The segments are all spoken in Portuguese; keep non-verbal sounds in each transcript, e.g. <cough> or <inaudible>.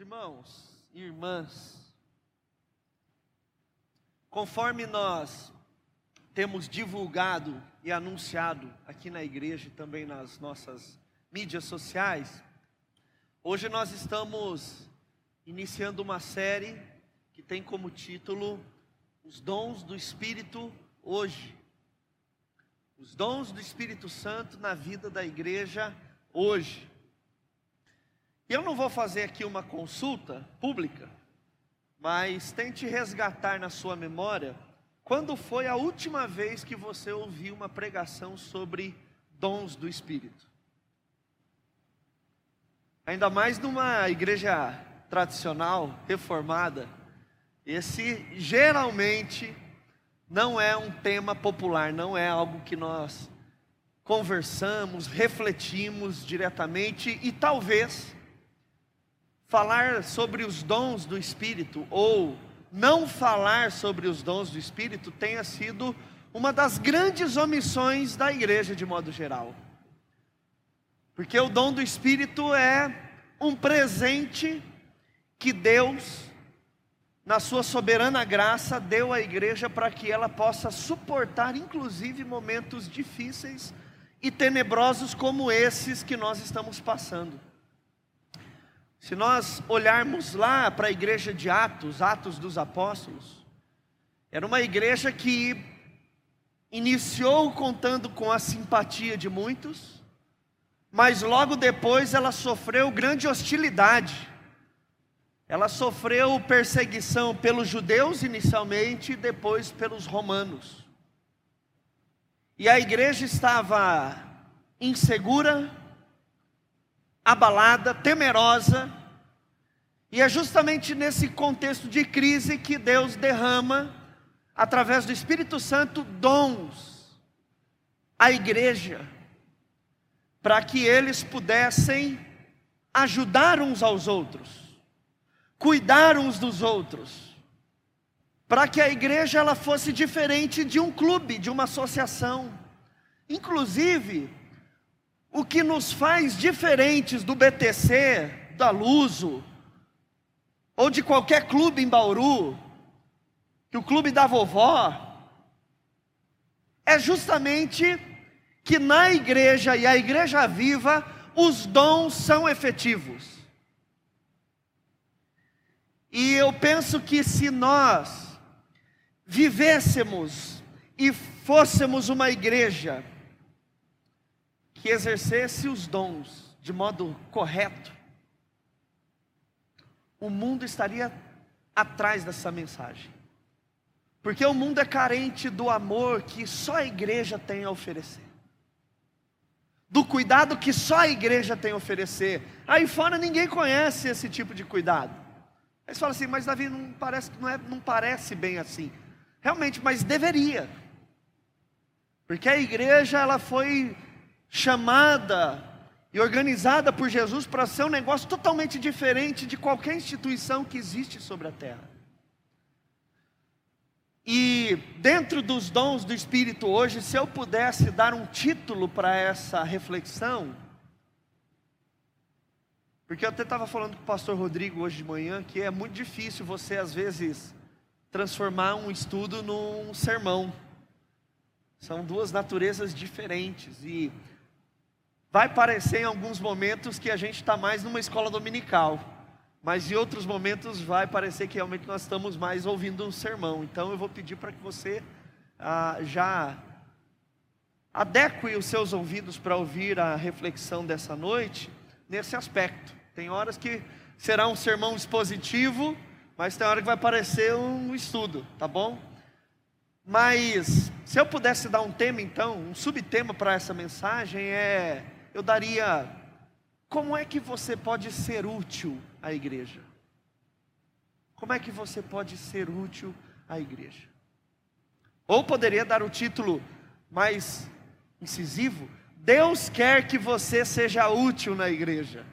Irmãos e irmãs, conforme nós temos divulgado e anunciado aqui na igreja e também nas nossas mídias sociais, hoje nós estamos iniciando uma série que tem como título Os Dons do Espírito Hoje. Os dons do Espírito Santo na vida da igreja hoje. Eu não vou fazer aqui uma consulta pública, mas tente resgatar na sua memória quando foi a última vez que você ouviu uma pregação sobre dons do Espírito. Ainda mais numa igreja tradicional, reformada, esse geralmente não é um tema popular, não é algo que nós conversamos, refletimos diretamente e talvez falar sobre os dons do Espírito ou não falar sobre os dons do Espírito tenha sido uma das grandes omissões da igreja de modo geral. Porque o dom do Espírito é um presente que Deus, na sua soberana graça, deu à igreja para que ela possa suportar, inclusive, momentos difíceis e tenebrosos como esses que nós estamos passando. Se nós olharmos lá para a igreja de Atos, Atos dos Apóstolos, era uma igreja que iniciou contando com a simpatia de muitos, mas logo depois ela sofreu grande hostilidade. Ela sofreu perseguição pelos judeus inicialmente e depois pelos romanos. E a igreja estava insegura, abalada, temerosa, e é justamente nesse contexto de crise que Deus derrama, através do Espírito Santo, dons à igreja, para que eles pudessem ajudar uns aos outros, cuidar uns dos outros, para que a igreja ela fosse diferente de um clube, de uma associação. Inclusive, o que nos faz diferentes do BTC, da Luso, ou de qualquer clube em Bauru, que o clube da vovó, é justamente que na igreja e a igreja viva, os dons são efetivos. E eu penso que se nós vivêssemos e fôssemos uma igreja que exercesse os dons de modo correto, o mundo estaria atrás dessa mensagem. Porque o mundo é carente do amor que só a igreja tem a oferecer. Do cuidado que só a igreja tem a oferecer. Aí fora ninguém conhece esse tipo de cuidado. Aí você fala assim, mas Davi não parece, não, é, não parece bem assim. Realmente, mas deveria. Porque a igreja ela foi chamada e organizada por Jesus para ser um negócio totalmente diferente de qualquer instituição que existe sobre a terra. E dentro dos dons do Espírito hoje, se eu pudesse dar um título para essa reflexão, porque eu até estava falando com o pastor Rodrigo hoje de manhã que é muito difícil você, às vezes, transformar um estudo num sermão. São duas naturezas diferentes. E Vai parecer em alguns momentos que a gente está mais numa escola dominical, mas em outros momentos vai parecer que realmente nós estamos mais ouvindo um sermão. Então eu vou pedir para que você ah, já adeque os seus ouvidos para ouvir a reflexão dessa noite nesse aspecto. Tem horas que será um sermão expositivo, mas tem hora que vai parecer um estudo, tá bom? Mas se eu pudesse dar um tema então, um subtema para essa mensagem é eu daria: como é que você pode ser útil à igreja? Como é que você pode ser útil à igreja? Ou poderia dar o título mais incisivo: Deus quer que você seja útil na igreja.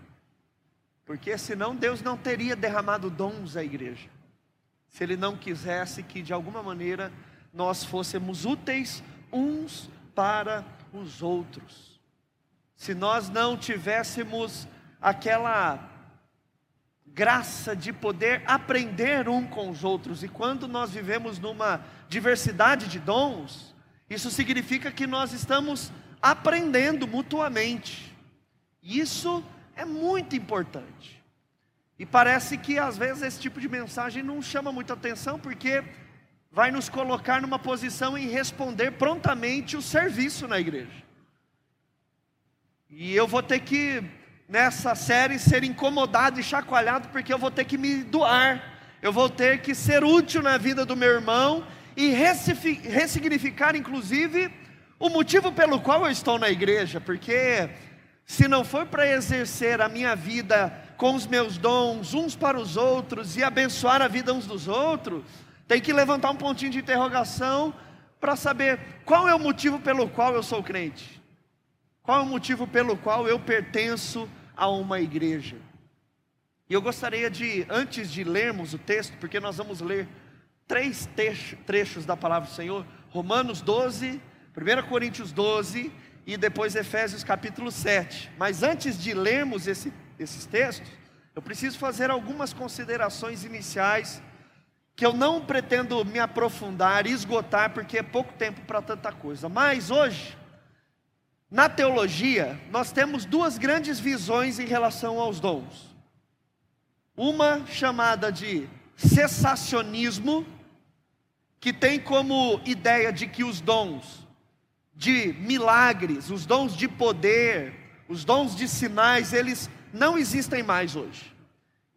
Porque senão Deus não teria derramado dons à igreja. Se Ele não quisesse que de alguma maneira nós fôssemos úteis uns para os outros se nós não tivéssemos aquela graça de poder aprender um com os outros. E quando nós vivemos numa diversidade de dons, isso significa que nós estamos aprendendo mutuamente. Isso é muito importante. E parece que às vezes esse tipo de mensagem não chama muita atenção, porque vai nos colocar numa posição em responder prontamente o serviço na igreja. E eu vou ter que, nessa série, ser incomodado e chacoalhado, porque eu vou ter que me doar, eu vou ter que ser útil na vida do meu irmão e ressignificar, inclusive, o motivo pelo qual eu estou na igreja, porque se não for para exercer a minha vida com os meus dons uns para os outros e abençoar a vida uns dos outros, tem que levantar um pontinho de interrogação para saber qual é o motivo pelo qual eu sou crente. Qual é o motivo pelo qual eu pertenço a uma igreja? E eu gostaria de, antes de lermos o texto, porque nós vamos ler três trechos da palavra do Senhor, Romanos 12, 1 Coríntios 12 e depois Efésios capítulo 7. Mas antes de lermos esse, esses textos, eu preciso fazer algumas considerações iniciais que eu não pretendo me aprofundar esgotar, porque é pouco tempo para tanta coisa. Mas hoje, na teologia, nós temos duas grandes visões em relação aos dons. Uma chamada de cessacionismo, que tem como ideia de que os dons de milagres, os dons de poder, os dons de sinais, eles não existem mais hoje.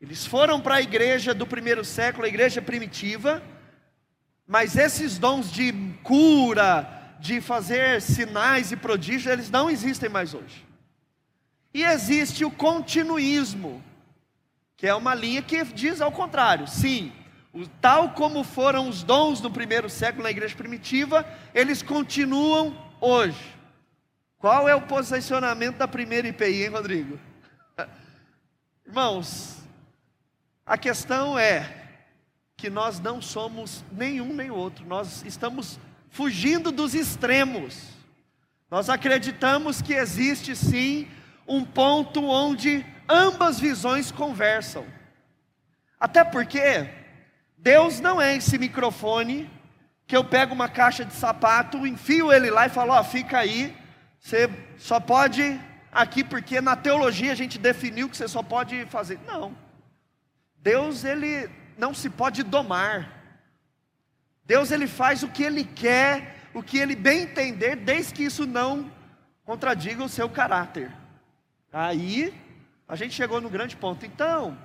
Eles foram para a igreja do primeiro século, a igreja primitiva, mas esses dons de cura, de fazer sinais e prodígios, eles não existem mais hoje. E existe o continuismo, que é uma linha que diz ao contrário: sim, tal como foram os dons no primeiro século na igreja primitiva, eles continuam hoje. Qual é o posicionamento da primeira IPI, hein, Rodrigo? <laughs> Irmãos, a questão é que nós não somos nenhum nem outro, nós estamos fugindo dos extremos. Nós acreditamos que existe sim um ponto onde ambas visões conversam. Até porque Deus não é esse microfone que eu pego uma caixa de sapato, enfio ele lá e falo: Ó, oh, fica aí, você só pode aqui, porque na teologia a gente definiu que você só pode fazer. Não. Deus, ele não se pode domar. Deus, ele faz o que ele quer, o que ele bem entender, desde que isso não contradiga o seu caráter. Aí, a gente chegou no grande ponto. Então,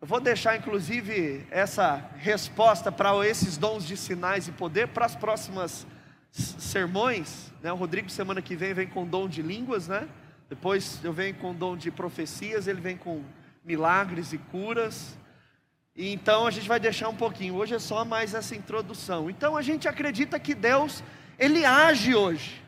eu vou deixar inclusive essa resposta para esses dons de sinais e poder para as próximas sermões. Né? O Rodrigo, semana que vem, vem com dom de línguas, né? Depois eu venho com dom de profecias, ele vem com milagres e curas. E então a gente vai deixar um pouquinho. Hoje é só mais essa introdução. Então a gente acredita que Deus, ele age hoje.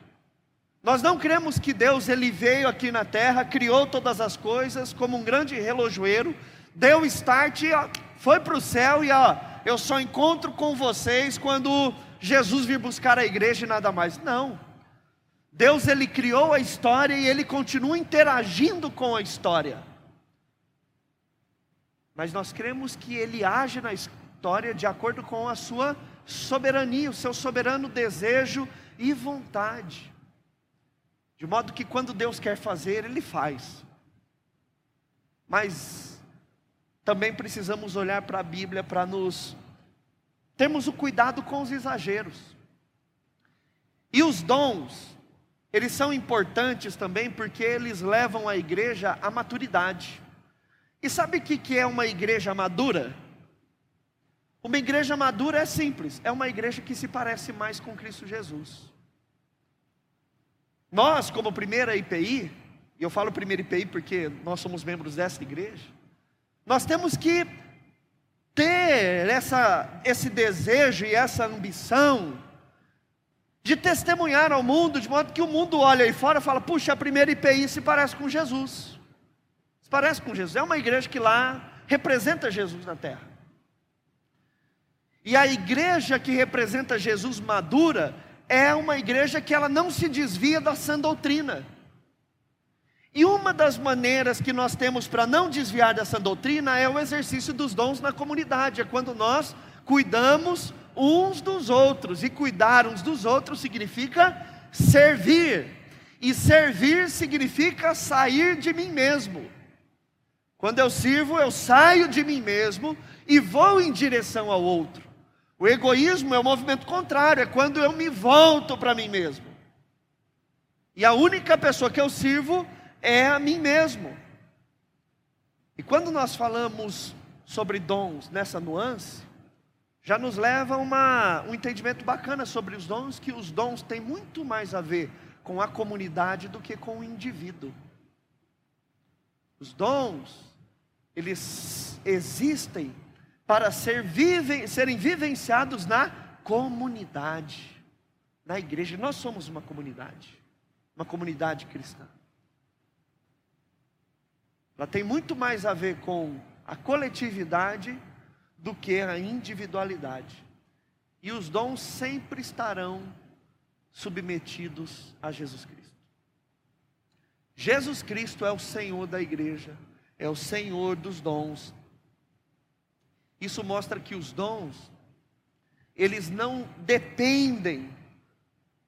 Nós não cremos que Deus ele veio aqui na terra, criou todas as coisas como um grande relojoeiro deu start, ó, foi para o céu e ó, eu só encontro com vocês quando Jesus vir buscar a igreja e nada mais. Não. Deus ele criou a história e ele continua interagindo com a história. Mas nós cremos que ele age na história de acordo com a sua soberania, o seu soberano desejo e vontade. De modo que quando Deus quer fazer, ele faz. Mas também precisamos olhar para a Bíblia para nos termos o cuidado com os exageros. E os dons, eles são importantes também porque eles levam a igreja à maturidade. E sabe o que é uma igreja madura? Uma igreja madura é simples, é uma igreja que se parece mais com Cristo Jesus. Nós, como primeira IPI, e eu falo primeira IPI porque nós somos membros dessa igreja, nós temos que ter essa, esse desejo e essa ambição de testemunhar ao mundo, de modo que o mundo olha aí fora e fala: puxa, a primeira IPI se parece com Jesus. Se parece com Jesus. É uma igreja que lá representa Jesus na terra. E a igreja que representa Jesus madura é uma igreja que ela não se desvia da sã doutrina. E uma das maneiras que nós temos para não desviar dessa doutrina é o exercício dos dons na comunidade, é quando nós cuidamos uns dos outros, e cuidar uns dos outros significa servir, e servir significa sair de mim mesmo. Quando eu sirvo, eu saio de mim mesmo e vou em direção ao outro. O egoísmo é o movimento contrário, é quando eu me volto para mim mesmo. E a única pessoa que eu sirvo é a mim mesmo. E quando nós falamos sobre dons nessa nuance, já nos leva uma, um entendimento bacana sobre os dons, que os dons têm muito mais a ver com a comunidade do que com o indivíduo. Os dons eles existem para ser serem vivenciados na comunidade, na igreja. Nós somos uma comunidade, uma comunidade cristã. Ela tem muito mais a ver com a coletividade do que a individualidade. E os dons sempre estarão submetidos a Jesus Cristo. Jesus Cristo é o Senhor da igreja é o Senhor dos dons. Isso mostra que os dons, eles não dependem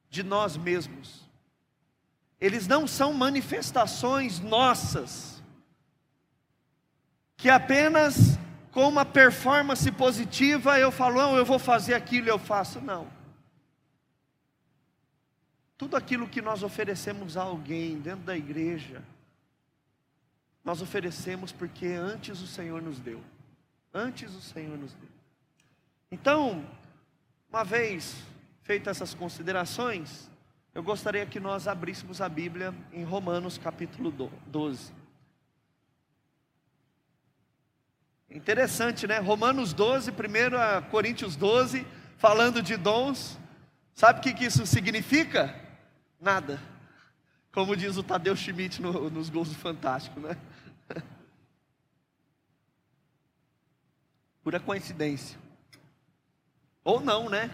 de nós mesmos, eles não são manifestações nossas, que apenas com uma performance positiva eu falo, oh, eu vou fazer aquilo, eu faço, não. Tudo aquilo que nós oferecemos a alguém dentro da igreja, nós oferecemos porque antes o Senhor nos deu. Antes o Senhor nos deu. Então, uma vez feitas essas considerações, eu gostaria que nós abríssemos a Bíblia em Romanos capítulo 12. Interessante, né? Romanos 12, 1 Coríntios 12, falando de dons. Sabe o que, que isso significa? Nada. Como diz o Tadeu Schmidt no, nos gols do Fantástico, né? <laughs> Pura coincidência. Ou não, né?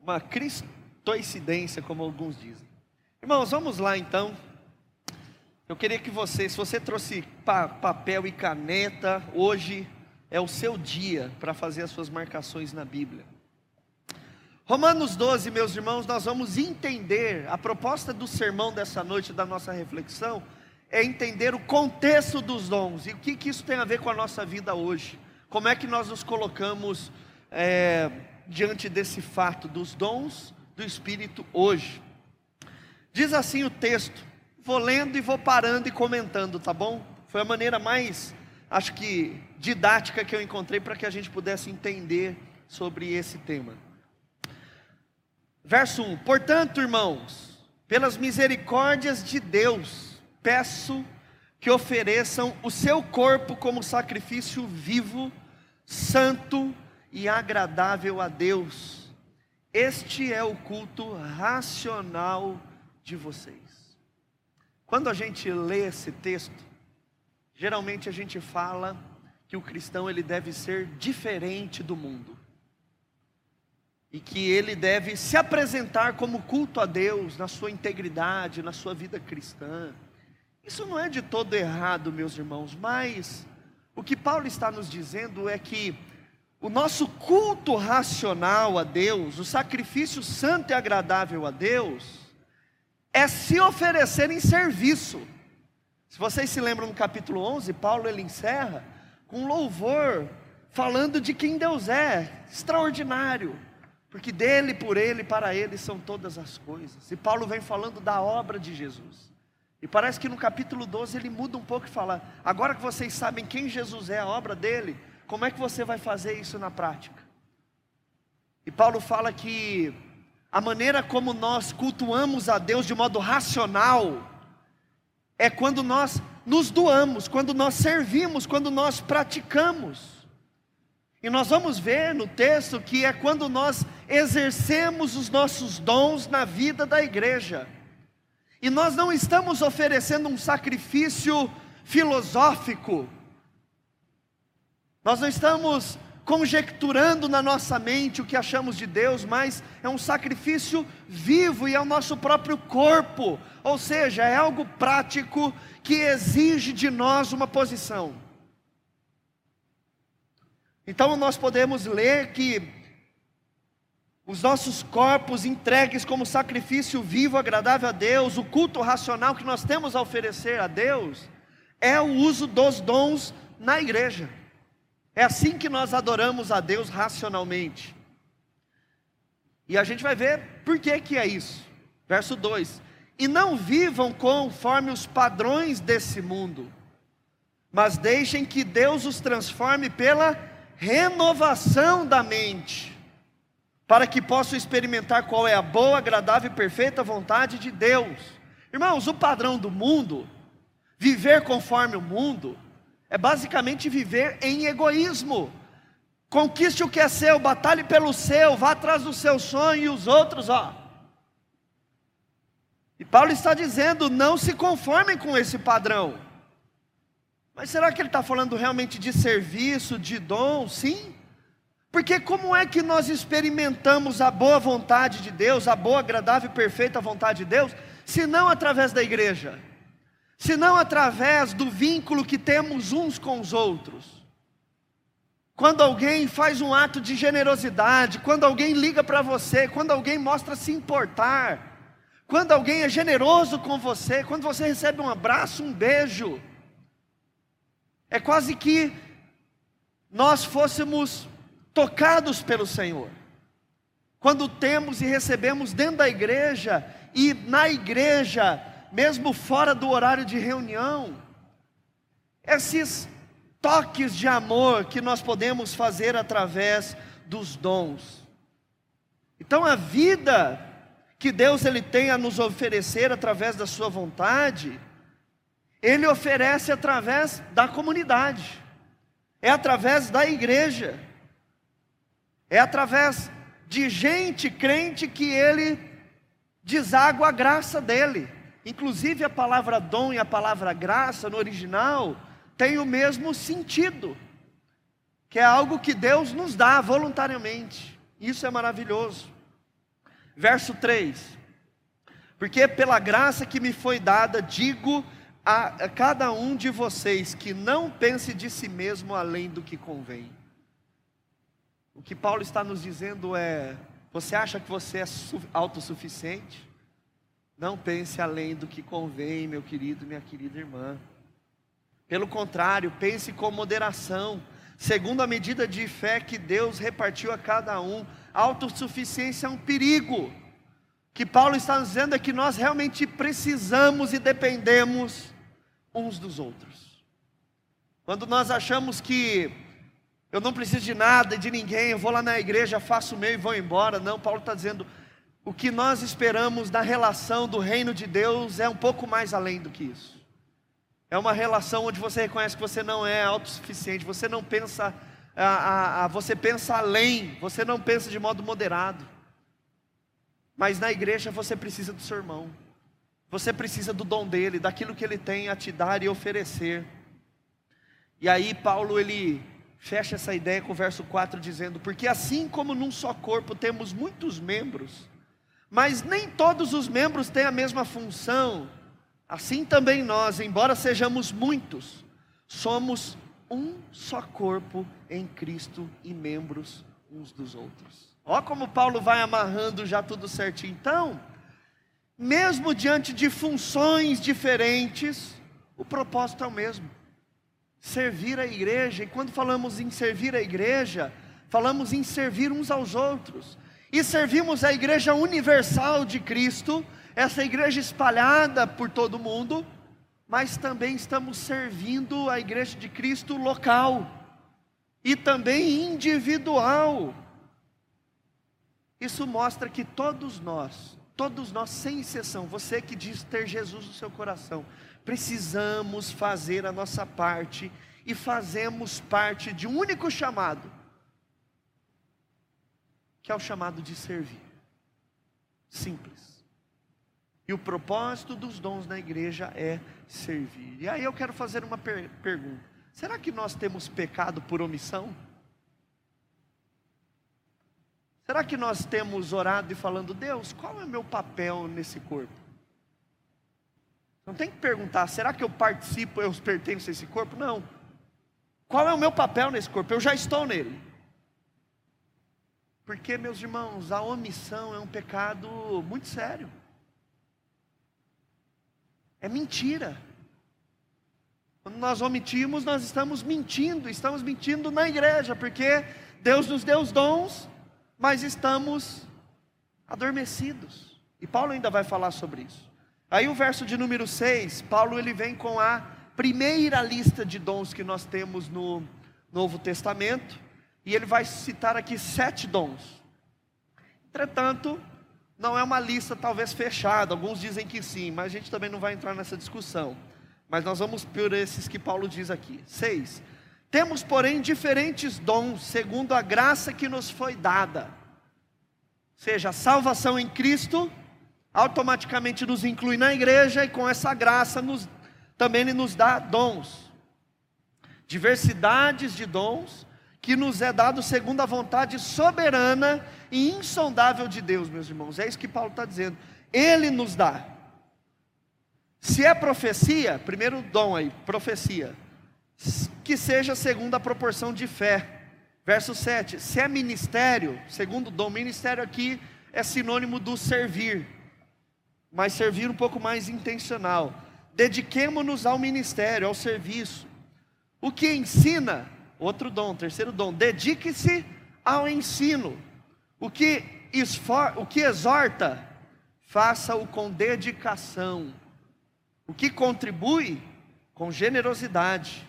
Uma cristoincidência, como alguns dizem. Irmãos, vamos lá então. Eu queria que você, se você trouxe pa papel e caneta, hoje é o seu dia para fazer as suas marcações na Bíblia. Romanos 12, meus irmãos, nós vamos entender a proposta do sermão dessa noite, da nossa reflexão, é entender o contexto dos dons e o que, que isso tem a ver com a nossa vida hoje. Como é que nós nos colocamos é, diante desse fato dos dons do Espírito hoje? Diz assim o texto, vou lendo e vou parando e comentando, tá bom? Foi a maneira mais, acho que, didática que eu encontrei para que a gente pudesse entender sobre esse tema. Verso 1: Portanto, irmãos, pelas misericórdias de Deus, peço que ofereçam o seu corpo como sacrifício vivo, santo e agradável a Deus. Este é o culto racional de vocês. Quando a gente lê esse texto, geralmente a gente fala que o cristão ele deve ser diferente do mundo. E que ele deve se apresentar como culto a Deus na sua integridade, na sua vida cristã isso não é de todo errado, meus irmãos, mas o que Paulo está nos dizendo é que o nosso culto racional a Deus, o sacrifício santo e agradável a Deus, é se oferecer em serviço. Se vocês se lembram no capítulo 11, Paulo ele encerra com louvor, falando de quem Deus é, extraordinário, porque dele, por ele, para ele são todas as coisas. E Paulo vem falando da obra de Jesus. E parece que no capítulo 12 ele muda um pouco e fala: agora que vocês sabem quem Jesus é, a obra dele, como é que você vai fazer isso na prática? E Paulo fala que a maneira como nós cultuamos a Deus de modo racional é quando nós nos doamos, quando nós servimos, quando nós praticamos. E nós vamos ver no texto que é quando nós exercemos os nossos dons na vida da igreja. E nós não estamos oferecendo um sacrifício filosófico, nós não estamos conjecturando na nossa mente o que achamos de Deus, mas é um sacrifício vivo e é o nosso próprio corpo, ou seja, é algo prático que exige de nós uma posição. Então nós podemos ler que os nossos corpos entregues como sacrifício vivo, agradável a Deus, o culto racional que nós temos a oferecer a Deus, é o uso dos dons na igreja. É assim que nós adoramos a Deus racionalmente. E a gente vai ver por que, que é isso. Verso 2: E não vivam conforme os padrões desse mundo, mas deixem que Deus os transforme pela renovação da mente, para que possam experimentar qual é a boa, agradável e perfeita vontade de Deus. Irmãos, o padrão do mundo, viver conforme o mundo, é basicamente viver em egoísmo. Conquiste o que é seu, batalhe pelo seu, vá atrás do seu sonho e os outros, ó. E Paulo está dizendo: não se conformem com esse padrão. Mas será que ele está falando realmente de serviço, de dom? Sim. Porque como é que nós experimentamos a boa vontade de Deus, a boa, agradável e perfeita vontade de Deus, se não através da igreja? Se não através do vínculo que temos uns com os outros? Quando alguém faz um ato de generosidade, quando alguém liga para você, quando alguém mostra se importar, quando alguém é generoso com você, quando você recebe um abraço, um beijo, é quase que nós fôssemos tocados pelo Senhor. Quando temos e recebemos dentro da igreja e na igreja, mesmo fora do horário de reunião, esses toques de amor que nós podemos fazer através dos dons. Então a vida que Deus ele tem a nos oferecer através da sua vontade, ele oferece através da comunidade, é através da igreja, é através de gente crente que ele deságua a graça dele. Inclusive a palavra dom e a palavra graça no original tem o mesmo sentido, que é algo que Deus nos dá voluntariamente. Isso é maravilhoso. Verso 3: Porque pela graça que me foi dada, digo a, a cada um de vocês que não pense de si mesmo além do que convém. O que Paulo está nos dizendo é: você acha que você é autossuficiente? Não pense além do que convém, meu querido, minha querida irmã. Pelo contrário, pense com moderação, segundo a medida de fé que Deus repartiu a cada um. Autossuficiência é um perigo. O que Paulo está nos dizendo é que nós realmente precisamos e dependemos uns dos outros. Quando nós achamos que eu não preciso de nada e de ninguém, eu vou lá na igreja, faço o meu e vou embora. Não, Paulo está dizendo, o que nós esperamos da relação do reino de Deus é um pouco mais além do que isso. É uma relação onde você reconhece que você não é autossuficiente, você não pensa, a, a, a, você pensa além, você não pensa de modo moderado. Mas na igreja você precisa do seu irmão. Você precisa do dom dele, daquilo que ele tem a te dar e oferecer. E aí Paulo ele fecha essa ideia com o verso 4 dizendo: "Porque assim como num só corpo temos muitos membros, mas nem todos os membros têm a mesma função, assim também nós, embora sejamos muitos, somos um só corpo em Cristo e membros uns dos outros." Ó como Paulo vai amarrando já tudo certinho. Então, mesmo diante de funções diferentes, o propósito é o mesmo: servir a igreja. E quando falamos em servir a igreja, falamos em servir uns aos outros. E servimos a igreja universal de Cristo, essa igreja espalhada por todo o mundo, mas também estamos servindo a igreja de Cristo local e também individual. Isso mostra que todos nós Todos nós, sem exceção, você que diz ter Jesus no seu coração, precisamos fazer a nossa parte e fazemos parte de um único chamado, que é o chamado de servir. Simples. E o propósito dos dons na igreja é servir. E aí eu quero fazer uma per pergunta: será que nós temos pecado por omissão? Será que nós temos orado e falando, Deus, qual é o meu papel nesse corpo? Não tem que perguntar, será que eu participo, eu pertenço a esse corpo? Não. Qual é o meu papel nesse corpo? Eu já estou nele. Porque, meus irmãos, a omissão é um pecado muito sério. É mentira. Quando nós omitimos, nós estamos mentindo, estamos mentindo na igreja, porque Deus nos deu os dons, mas estamos adormecidos. E Paulo ainda vai falar sobre isso. Aí o verso de número 6, Paulo ele vem com a primeira lista de dons que nós temos no Novo Testamento, e ele vai citar aqui sete dons. Entretanto, não é uma lista talvez fechada, alguns dizem que sim, mas a gente também não vai entrar nessa discussão. Mas nós vamos por esses que Paulo diz aqui. Seis. Temos, porém, diferentes dons, segundo a graça que nos foi dada. Seja, a salvação em Cristo automaticamente nos inclui na igreja e com essa graça nos, também Ele nos dá dons. Diversidades de dons que nos é dado segundo a vontade soberana e insondável de Deus, meus irmãos. É isso que Paulo está dizendo. Ele nos dá. Se é profecia, primeiro dom aí, profecia, que seja segundo a proporção de fé. Verso 7: se é ministério, segundo dom, ministério aqui é sinônimo do servir, mas servir um pouco mais intencional. Dediquemo-nos ao ministério, ao serviço. O que ensina, outro dom, terceiro dom, dedique-se ao ensino. O que, esfor, o que exorta, faça-o com dedicação. O que contribui, com generosidade.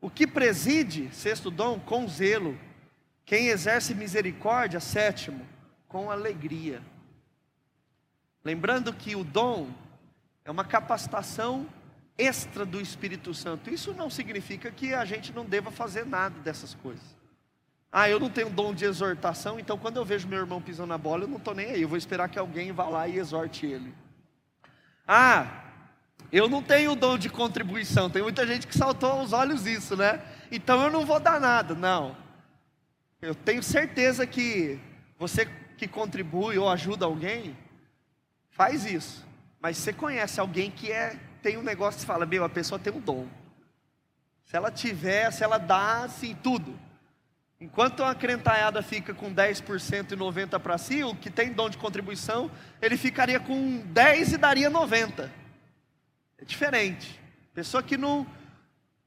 O que preside, sexto dom, com zelo. Quem exerce misericórdia, sétimo, com alegria. Lembrando que o dom é uma capacitação extra do Espírito Santo. Isso não significa que a gente não deva fazer nada dessas coisas. Ah, eu não tenho dom de exortação, então quando eu vejo meu irmão pisando na bola, eu não estou nem aí, eu vou esperar que alguém vá lá e exorte ele. Ah, eu não tenho dom de contribuição, tem muita gente que saltou aos olhos isso, né? Então eu não vou dar nada, não. Eu tenho certeza que você que contribui ou ajuda alguém, faz isso. Mas você conhece alguém que é, tem um negócio que fala, meu, a pessoa tem um dom. Se ela tiver, se ela dá, assim, tudo. Enquanto uma crentaiada fica com 10% e 90% para si, o que tem dom de contribuição, ele ficaria com 10 e daria 90. É diferente. Pessoa que não,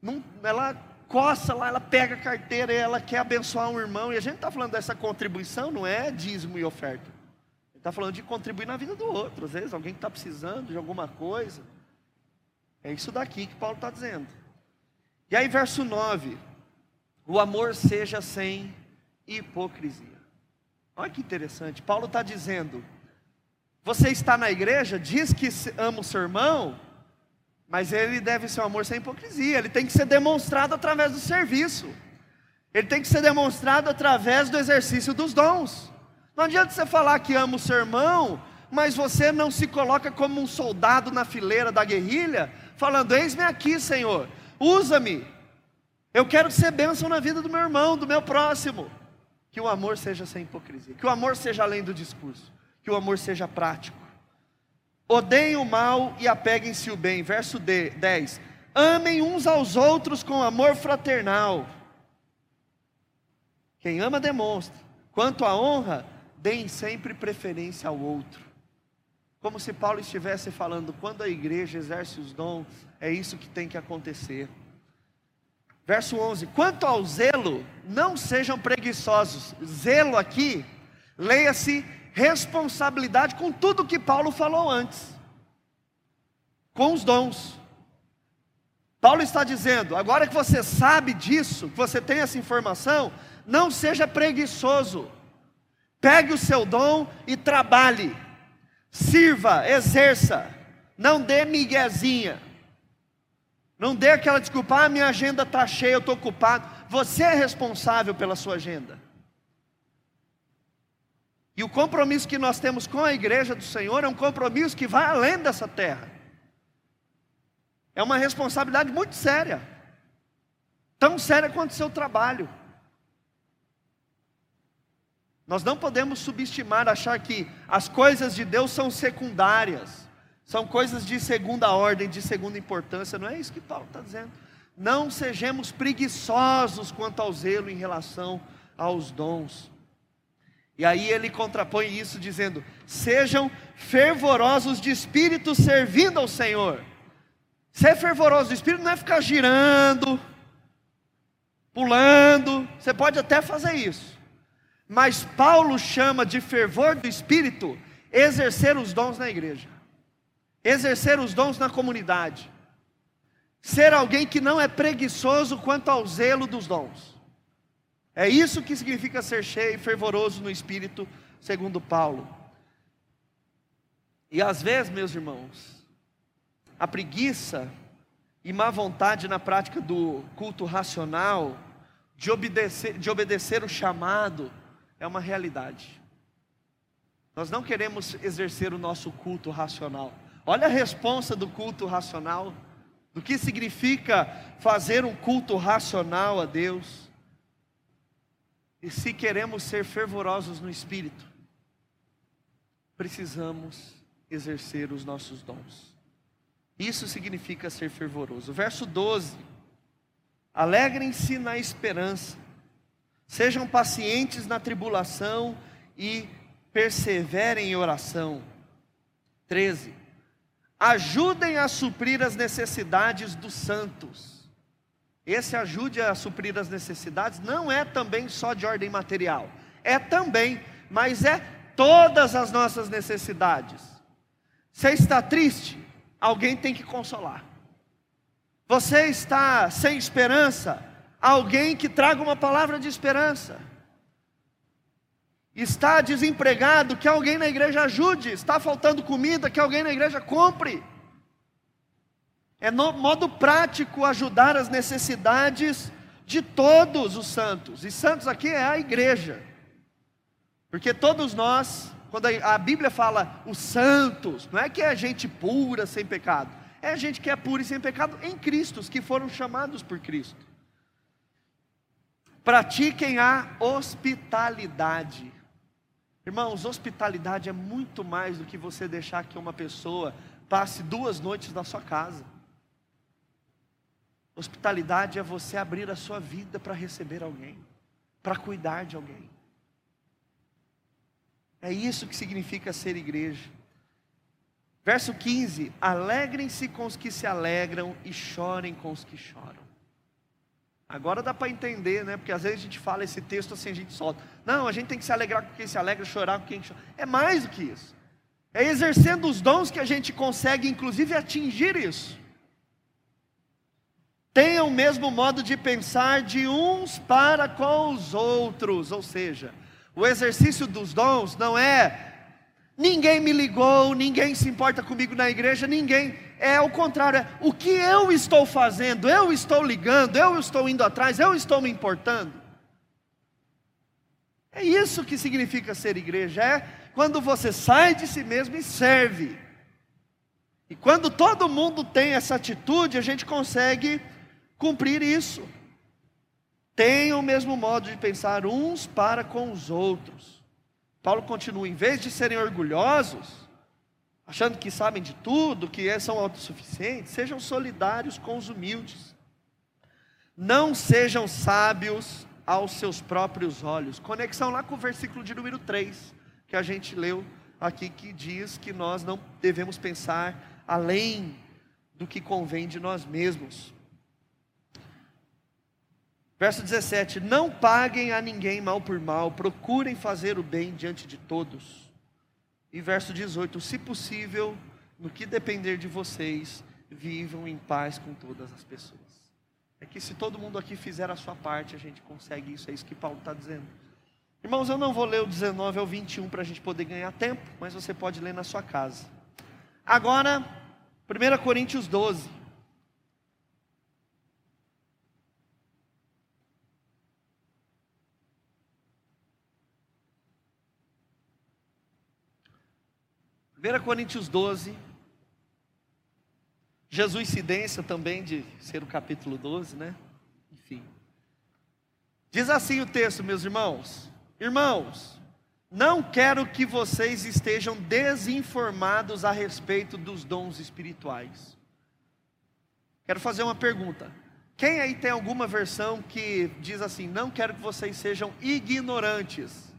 não ela coça lá, ela pega a carteira e ela quer abençoar um irmão. E a gente está falando dessa contribuição, não é dízimo e oferta. Está falando de contribuir na vida do outro. Às vezes alguém está precisando de alguma coisa. É isso daqui que Paulo está dizendo. E aí, verso 9 o amor seja sem hipocrisia. Olha que interessante, Paulo está dizendo: você está na igreja, diz que ama o seu irmão, mas ele deve ser um amor sem hipocrisia, ele tem que ser demonstrado através do serviço, ele tem que ser demonstrado através do exercício dos dons. Não adianta você falar que ama o seu irmão, mas você não se coloca como um soldado na fileira da guerrilha, falando: Eis-me aqui, Senhor, usa-me, eu quero ser bênção na vida do meu irmão, do meu próximo. Que o amor seja sem hipocrisia, que o amor seja além do discurso, que o amor seja prático. Odeiem o mal e apeguem-se o bem. Verso 10. Amem uns aos outros com amor fraternal. Quem ama demonstra. Quanto à honra, deem sempre preferência ao outro. Como se Paulo estivesse falando, quando a igreja exerce os dons, é isso que tem que acontecer. Verso 11: Quanto ao zelo, não sejam preguiçosos. Zelo aqui, leia-se responsabilidade com tudo que Paulo falou antes, com os dons. Paulo está dizendo: agora que você sabe disso, que você tem essa informação, não seja preguiçoso. Pegue o seu dom e trabalhe. Sirva, exerça. Não dê miguezinha. Não dê aquela desculpa, ah, minha agenda está cheia, eu estou ocupado. Você é responsável pela sua agenda. E o compromisso que nós temos com a igreja do Senhor é um compromisso que vai além dessa terra. É uma responsabilidade muito séria. Tão séria quanto o seu trabalho. Nós não podemos subestimar, achar que as coisas de Deus são secundárias, são coisas de segunda ordem, de segunda importância. Não é isso que Paulo está dizendo. Não sejamos preguiçosos quanto ao zelo em relação aos dons. E aí ele contrapõe isso dizendo: sejam fervorosos de espírito servindo ao Senhor. Ser fervoroso de espírito não é ficar girando, pulando, você pode até fazer isso. Mas Paulo chama de fervor do espírito exercer os dons na igreja, exercer os dons na comunidade, ser alguém que não é preguiçoso quanto ao zelo dos dons. É isso que significa ser cheio e fervoroso no espírito, segundo Paulo. E às vezes, meus irmãos, a preguiça e má vontade na prática do culto racional, de obedecer, de obedecer o chamado, é uma realidade. Nós não queremos exercer o nosso culto racional. Olha a resposta do culto racional, do que significa fazer um culto racional a Deus. E se queremos ser fervorosos no espírito, precisamos exercer os nossos dons. Isso significa ser fervoroso. Verso 12: Alegrem-se na esperança, sejam pacientes na tribulação e perseverem em oração. 13. Ajudem a suprir as necessidades dos santos esse ajude a suprir as necessidades não é também só de ordem material, é também, mas é todas as nossas necessidades. Você está triste? Alguém tem que consolar. Você está sem esperança? Alguém que traga uma palavra de esperança. Está desempregado? Que alguém na igreja ajude. Está faltando comida? Que alguém na igreja compre. É no modo prático ajudar as necessidades de todos os santos. E santos aqui é a igreja. Porque todos nós, quando a Bíblia fala os santos, não é que é gente pura, sem pecado. É gente que é pura e sem pecado em Cristo, que foram chamados por Cristo. Pratiquem a hospitalidade. Irmãos, hospitalidade é muito mais do que você deixar que uma pessoa passe duas noites na sua casa. Hospitalidade é você abrir a sua vida para receber alguém, para cuidar de alguém. É isso que significa ser igreja. Verso 15: Alegrem-se com os que se alegram e chorem com os que choram. Agora dá para entender, né? Porque às vezes a gente fala esse texto assim, a gente solta. Não, a gente tem que se alegrar com quem se alegra, chorar com quem chora. É mais do que isso. É exercendo os dons que a gente consegue, inclusive, atingir isso tenham o mesmo modo de pensar de uns para com os outros. Ou seja, o exercício dos dons não é ninguém me ligou, ninguém se importa comigo na igreja, ninguém. É o contrário, é o que eu estou fazendo, eu estou ligando, eu estou indo atrás, eu estou me importando. É isso que significa ser igreja, é quando você sai de si mesmo e serve. E quando todo mundo tem essa atitude, a gente consegue cumprir isso. Tenham o mesmo modo de pensar uns para com os outros. Paulo continua: em vez de serem orgulhosos, achando que sabem de tudo, que são autossuficientes, sejam solidários com os humildes. Não sejam sábios aos seus próprios olhos. Conexão lá com o versículo de número 3, que a gente leu aqui, que diz que nós não devemos pensar além do que convém de nós mesmos. Verso 17: Não paguem a ninguém mal por mal, procurem fazer o bem diante de todos. E verso 18: Se possível, no que depender de vocês, vivam em paz com todas as pessoas. É que se todo mundo aqui fizer a sua parte, a gente consegue isso, é isso que Paulo está dizendo. Irmãos, eu não vou ler o 19 ao 21 para a gente poder ganhar tempo, mas você pode ler na sua casa. Agora, 1 Coríntios 12. 1 Coríntios 12. Jesuicidência também de ser o capítulo 12, né? Enfim. Diz assim o texto, meus irmãos: Irmãos, não quero que vocês estejam desinformados a respeito dos dons espirituais. Quero fazer uma pergunta. Quem aí tem alguma versão que diz assim: Não quero que vocês sejam ignorantes?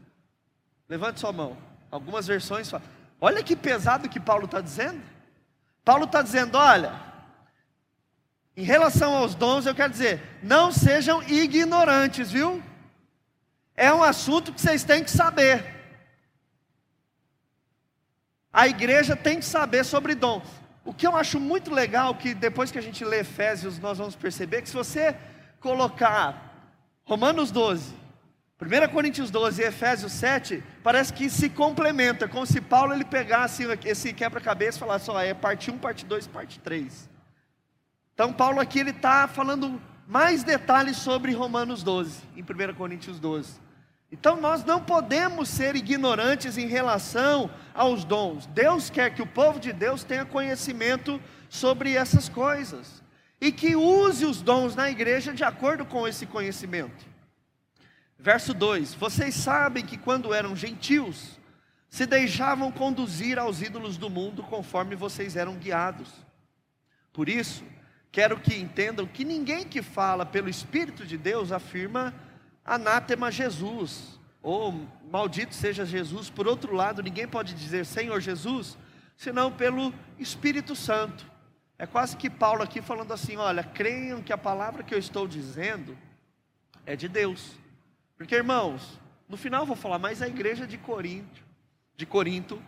Levante sua mão. Algumas versões falam. Olha que pesado que Paulo está dizendo. Paulo está dizendo: Olha, em relação aos dons, eu quero dizer, não sejam ignorantes, viu? É um assunto que vocês têm que saber. A igreja tem que saber sobre dons. O que eu acho muito legal, que depois que a gente lê Efésios, nós vamos perceber que se você colocar Romanos 12, 1 Coríntios 12 e Efésios 7, parece que se complementa, como se Paulo ele pegasse esse quebra-cabeça e falasse, ó, é parte 1, parte 2, parte 3. Então Paulo aqui ele está falando mais detalhes sobre Romanos 12, em 1 Coríntios 12. Então nós não podemos ser ignorantes em relação aos dons. Deus quer que o povo de Deus tenha conhecimento sobre essas coisas e que use os dons na igreja de acordo com esse conhecimento. Verso 2: Vocês sabem que quando eram gentios, se deixavam conduzir aos ídolos do mundo conforme vocês eram guiados. Por isso, quero que entendam que ninguém que fala pelo Espírito de Deus afirma anátema Jesus, ou maldito seja Jesus. Por outro lado, ninguém pode dizer Senhor Jesus, senão pelo Espírito Santo. É quase que Paulo aqui falando assim: olha, creiam que a palavra que eu estou dizendo é de Deus. Porque, irmãos, no final eu vou falar, mas a igreja de Corinto, de Corinto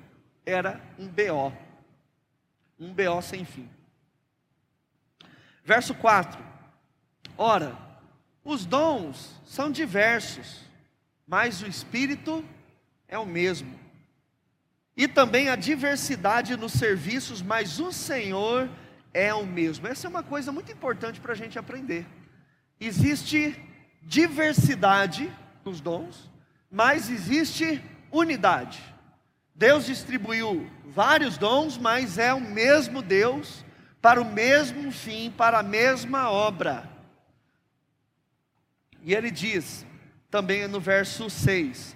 era um BO. Um BO sem fim. Verso 4. Ora, os dons são diversos, mas o Espírito é o mesmo. E também a diversidade nos serviços, mas o Senhor é o mesmo. Essa é uma coisa muito importante para a gente aprender. Existe diversidade nos dons, mas existe unidade. Deus distribuiu vários dons, mas é o mesmo Deus, para o mesmo fim, para a mesma obra. E ele diz, também no verso 6,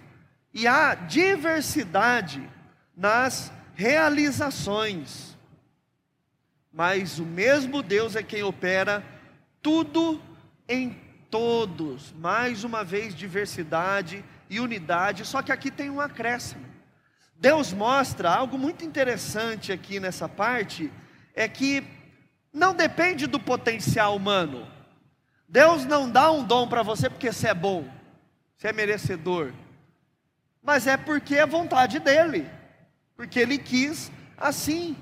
e há diversidade nas realizações, mas o mesmo Deus é quem opera tudo em todos. Mais uma vez, diversidade e unidade, só que aqui tem um acréscimo. Deus mostra algo muito interessante aqui nessa parte, é que não depende do potencial humano. Deus não dá um dom para você porque você é bom, você é merecedor, mas é porque é vontade dEle, porque Ele quis assim,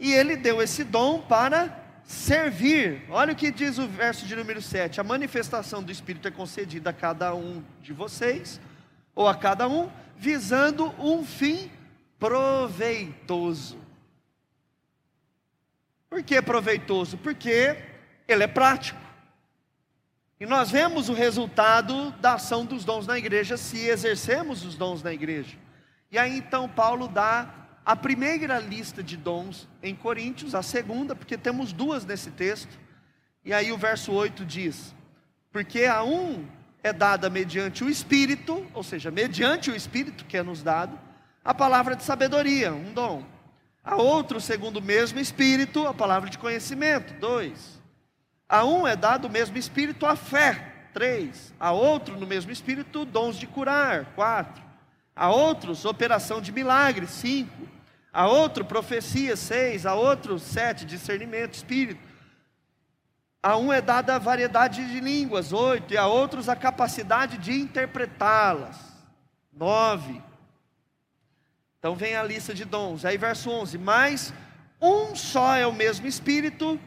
e Ele deu esse dom para servir. Olha o que diz o verso de número 7: a manifestação do Espírito é concedida a cada um de vocês, ou a cada um, visando um fim proveitoso. Por que proveitoso? Porque ele é prático. E nós vemos o resultado da ação dos dons na igreja se exercemos os dons na igreja. E aí então Paulo dá a primeira lista de dons em Coríntios, a segunda, porque temos duas nesse texto. E aí o verso 8 diz: Porque a um é dada mediante o Espírito, ou seja, mediante o Espírito que é nos dado, a palavra de sabedoria, um dom. A outro, segundo o mesmo Espírito, a palavra de conhecimento, dois a um é dado o mesmo espírito a fé, três. A outro, no mesmo espírito, dons de curar, quatro. A outros, operação de milagres, cinco. A outro, profecia, seis. A outro, sete, discernimento, espírito. A um é dada a variedade de línguas, oito. E a outros a capacidade de interpretá-las, nove. Então vem a lista de dons. Aí verso 11: Mas um só é o mesmo Espírito,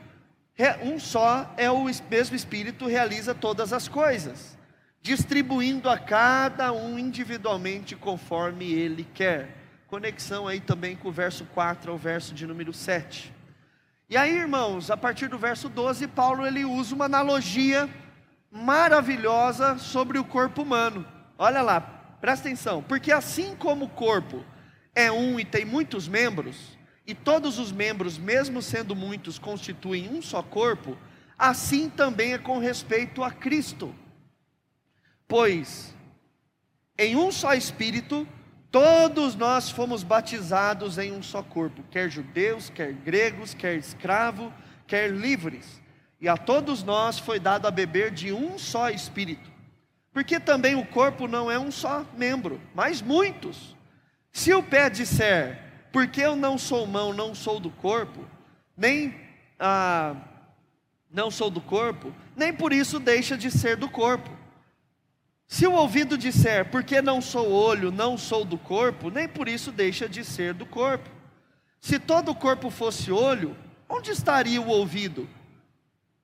um só é o mesmo Espírito realiza todas as coisas, distribuindo a cada um individualmente conforme ele quer. Conexão aí também com o verso 4 ao verso de número 7. E aí, irmãos, a partir do verso 12, Paulo ele usa uma analogia maravilhosa sobre o corpo humano. Olha lá, presta atenção, porque assim como o corpo é um e tem muitos membros, e todos os membros, mesmo sendo muitos, constituem um só corpo, assim também é com respeito a Cristo. Pois em um só espírito, todos nós fomos batizados em um só corpo, quer judeus, quer gregos, quer escravos, quer livres, e a todos nós foi dado a beber de um só espírito. Porque também o corpo não é um só membro, mas muitos. Se o pé disser, porque eu não sou mão, não sou do corpo, nem ah, não sou do corpo, nem por isso deixa de ser do corpo. Se o ouvido disser, porque não sou olho, não sou do corpo, nem por isso deixa de ser do corpo. Se todo o corpo fosse olho, onde estaria o ouvido?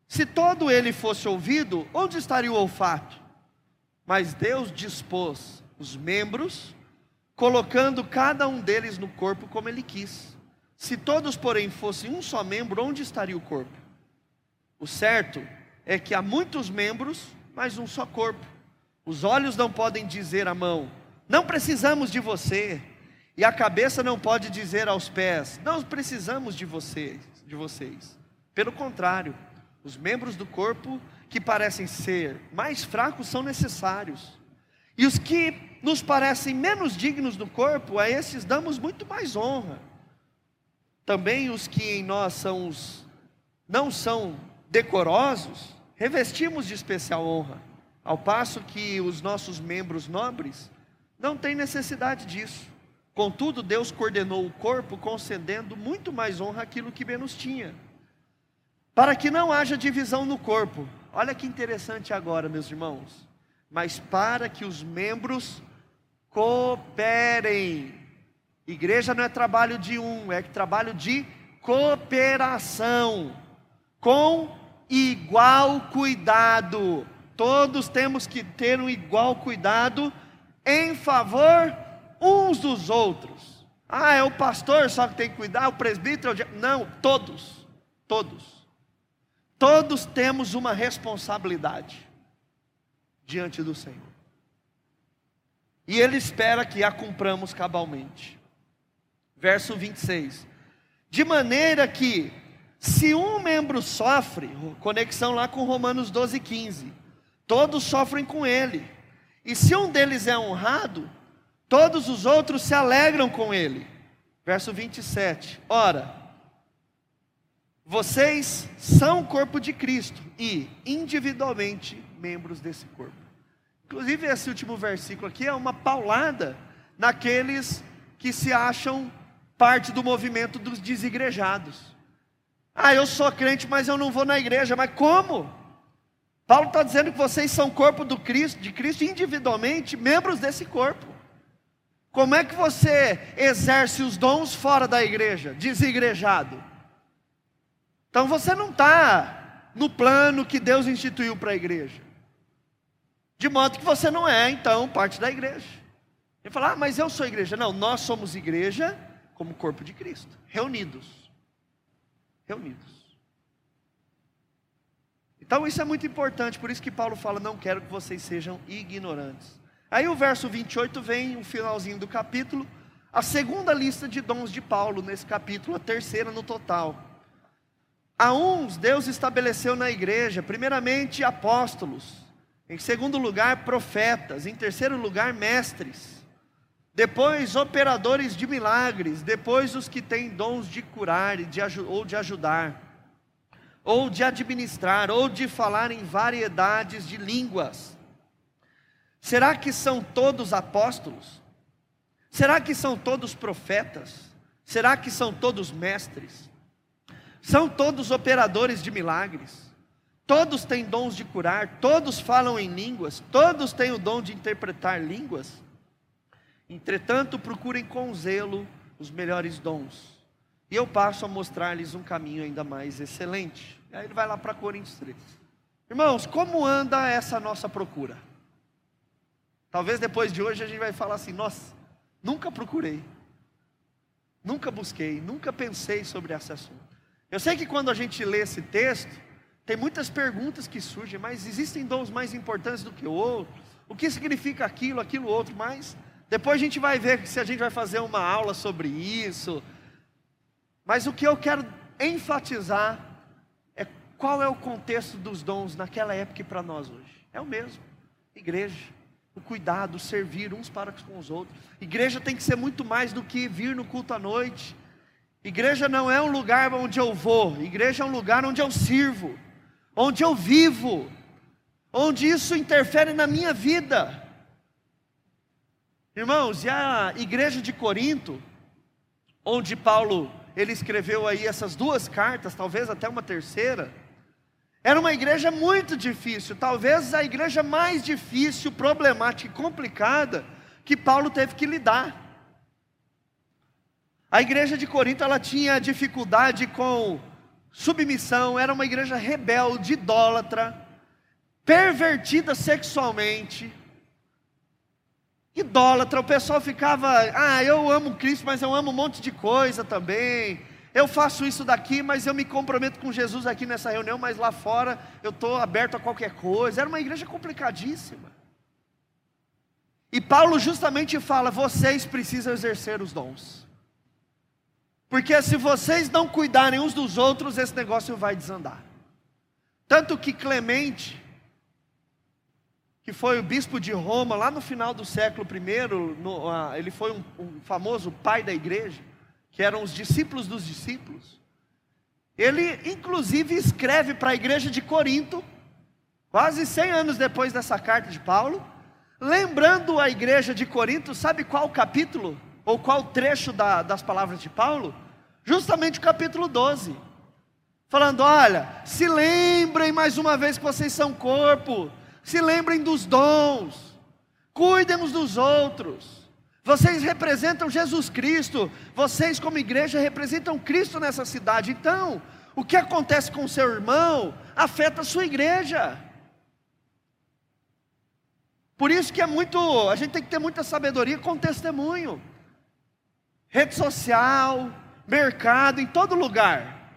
Se todo ele fosse ouvido, onde estaria o olfato? Mas Deus dispôs os membros, colocando cada um deles no corpo como ele quis. Se todos, porém, fossem um só membro, onde estaria o corpo? O certo é que há muitos membros, mas um só corpo. Os olhos não podem dizer à mão: Não precisamos de você. E a cabeça não pode dizer aos pés: Não precisamos de vocês, de vocês. Pelo contrário, os membros do corpo que parecem ser mais fracos são necessários. E os que nos parecem menos dignos do corpo, a esses damos muito mais honra. Também os que em nós são os, não são decorosos, revestimos de especial honra ao passo que os nossos membros nobres não têm necessidade disso. Contudo, Deus coordenou o corpo concedendo muito mais honra àquilo que menos tinha, para que não haja divisão no corpo. Olha que interessante agora, meus irmãos. Mas para que os membros cooperem. Igreja não é trabalho de um, é trabalho de cooperação, com igual cuidado Todos temos que ter um igual cuidado em favor uns dos outros. Ah, é o pastor só que tem que cuidar, o presbítero. Não, todos. Todos. Todos temos uma responsabilidade diante do Senhor. E Ele espera que a cumpramos cabalmente. Verso 26. De maneira que, se um membro sofre, conexão lá com Romanos 12, 15 todos sofrem com ele. E se um deles é honrado, todos os outros se alegram com ele. Verso 27. Ora, vocês são o corpo de Cristo e individualmente membros desse corpo. Inclusive, esse último versículo aqui é uma paulada naqueles que se acham parte do movimento dos desigrejados. Ah, eu sou crente, mas eu não vou na igreja. Mas como? Paulo está dizendo que vocês são corpo do Cristo, de Cristo individualmente, membros desse corpo. Como é que você exerce os dons fora da igreja, desigrejado? Então você não está no plano que Deus instituiu para a igreja. De modo que você não é, então, parte da igreja. Ele fala, ah, mas eu sou igreja. Não, nós somos igreja como corpo de Cristo, reunidos. Reunidos. Então isso é muito importante, por isso que Paulo fala: não quero que vocês sejam ignorantes. Aí o verso 28 vem, o finalzinho do capítulo, a segunda lista de dons de Paulo nesse capítulo, a terceira no total. A uns Deus estabeleceu na igreja, primeiramente apóstolos, em segundo lugar profetas, em terceiro lugar mestres, depois operadores de milagres, depois os que têm dons de curar ou de ajudar ou de administrar, ou de falar em variedades de línguas. Será que são todos apóstolos? Será que são todos profetas? Será que são todos mestres? São todos operadores de milagres? Todos têm dons de curar, todos falam em línguas, todos têm o dom de interpretar línguas? Entretanto, procurem com zelo os melhores dons e eu passo a mostrar-lhes um caminho ainda mais excelente. E aí ele vai lá para Coríntios 3. Irmãos, como anda essa nossa procura? Talvez depois de hoje a gente vai falar assim: nossa, nunca procurei, nunca busquei, nunca pensei sobre esse assunto. Eu sei que quando a gente lê esse texto, tem muitas perguntas que surgem, mas existem dons mais importantes do que o outro. O que significa aquilo, aquilo outro, mas depois a gente vai ver se a gente vai fazer uma aula sobre isso, mas o que eu quero enfatizar é qual é o contexto dos dons naquela época e para nós hoje. É o mesmo. Igreja. o cuidado, o servir uns para com os outros. Igreja tem que ser muito mais do que vir no culto à noite. Igreja não é um lugar onde eu vou, igreja é um lugar onde eu sirvo, onde eu vivo, onde isso interfere na minha vida. Irmãos, e a igreja de Corinto, onde Paulo ele escreveu aí essas duas cartas, talvez até uma terceira, era uma igreja muito difícil, talvez a igreja mais difícil, problemática e complicada que Paulo teve que lidar. A igreja de Corinto ela tinha dificuldade com submissão, era uma igreja rebelde, idólatra, pervertida sexualmente, idólatra. O pessoal ficava, ah, eu amo Cristo, mas eu amo um monte de coisa também eu faço isso daqui, mas eu me comprometo com Jesus aqui nessa reunião, mas lá fora eu estou aberto a qualquer coisa. Era uma igreja complicadíssima. E Paulo justamente fala: vocês precisam exercer os dons. Porque se vocês não cuidarem uns dos outros, esse negócio vai desandar. Tanto que Clemente, que foi o bispo de Roma, lá no final do século I, no, uh, ele foi um, um famoso pai da igreja que eram os discípulos dos discípulos, ele inclusive escreve para a igreja de Corinto, quase 100 anos depois dessa carta de Paulo, lembrando a igreja de Corinto, sabe qual capítulo, ou qual trecho da, das palavras de Paulo? Justamente o capítulo 12, falando: olha, se lembrem mais uma vez que vocês são corpo, se lembrem dos dons, cuidem uns dos outros. Vocês representam Jesus Cristo, vocês, como igreja, representam Cristo nessa cidade. Então, o que acontece com o seu irmão afeta a sua igreja. Por isso que é muito, a gente tem que ter muita sabedoria com testemunho. Rede social, mercado, em todo lugar.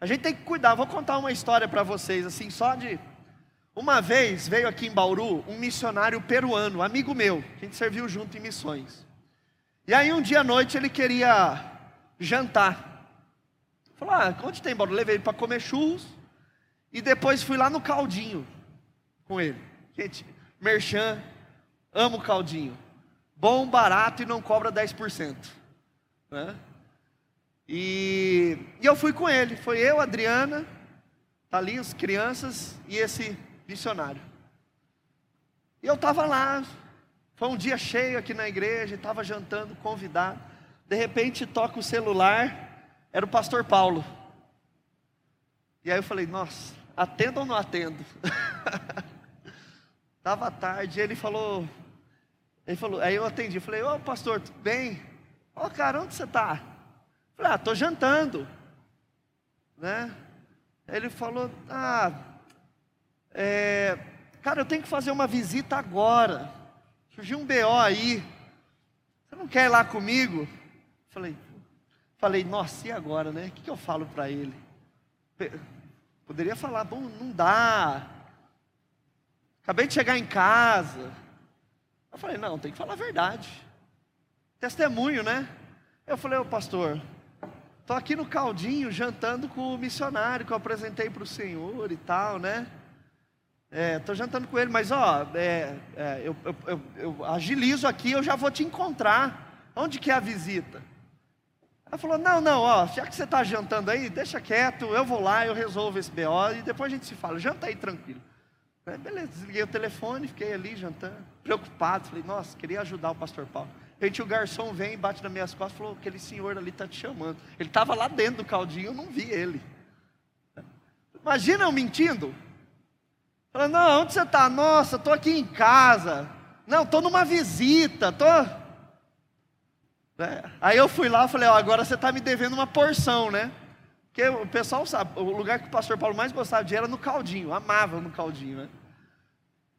A gente tem que cuidar. Vou contar uma história para vocês, assim, só de uma vez veio aqui em Bauru um missionário peruano, amigo meu, a gente serviu junto em missões. E aí um dia à noite ele queria jantar. Falou: Ah, onde tem Bauru? Levei ele para comer churros. E depois fui lá no caldinho com ele. Gente, merchan, amo caldinho. Bom, barato e não cobra 10%. Né? E, e eu fui com ele. Foi eu, Adriana, tá ali as crianças e esse missionário. E eu estava lá, foi um dia cheio aqui na igreja, estava jantando, convidado. De repente toca o celular, era o pastor Paulo. E aí eu falei, nossa, atendo ou não atendo? <laughs> Tava tarde, ele falou, ele falou, aí eu atendi, falei, ô pastor, tudo bem? Ô cara, onde você está? Falei, ah, estou jantando. Né? Ele falou, ah, é, cara, eu tenho que fazer uma visita agora. Surgiu um BO aí. Você não quer ir lá comigo? Falei, falei, nossa, e agora, né? O que, eu falo para ele? Poderia falar, bom, não dá. Acabei de chegar em casa. Eu falei, não, tem que falar a verdade. Testemunho, né? Eu falei, ô pastor, estou aqui no caldinho jantando com o missionário que eu apresentei para o senhor e tal, né? Estou é, jantando com ele, mas ó, é, é, eu, eu, eu, eu, agilizo aqui, eu já vou te encontrar. Onde que é a visita? Ela falou, não, não, ó, já que você está jantando aí, deixa quieto, eu vou lá, eu resolvo esse BO e depois a gente se fala, janta aí tranquilo. Beleza, desliguei o telefone, fiquei ali jantando, preocupado, falei, nossa, queria ajudar o pastor Paulo. De repente o garçom vem, bate nas minhas costas, falou, aquele senhor ali está te chamando. Ele estava lá dentro do caldinho, eu não vi ele. Imagina eu mentindo. Falando, não, onde você está? Nossa, estou aqui em casa. Não, estou numa visita, estou. É. Aí eu fui lá e falei, ó, agora você está me devendo uma porção, né? Porque o pessoal sabe, o lugar que o pastor Paulo mais gostava de era no caldinho, amava no caldinho, né?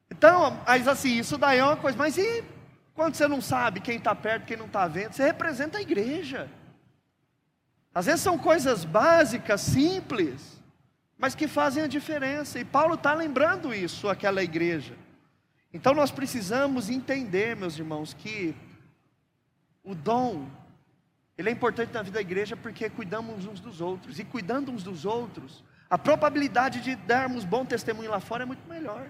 Então, mas assim, isso daí é uma coisa, mas e quando você não sabe quem está perto, quem não está vendo? Você representa a igreja. Às vezes são coisas básicas, simples, mas que fazem a diferença. E Paulo está lembrando isso àquela igreja. Então nós precisamos entender, meus irmãos, que o dom, ele é importante na vida da igreja porque cuidamos uns dos outros. E cuidando uns dos outros, a probabilidade de darmos bom testemunho lá fora é muito melhor.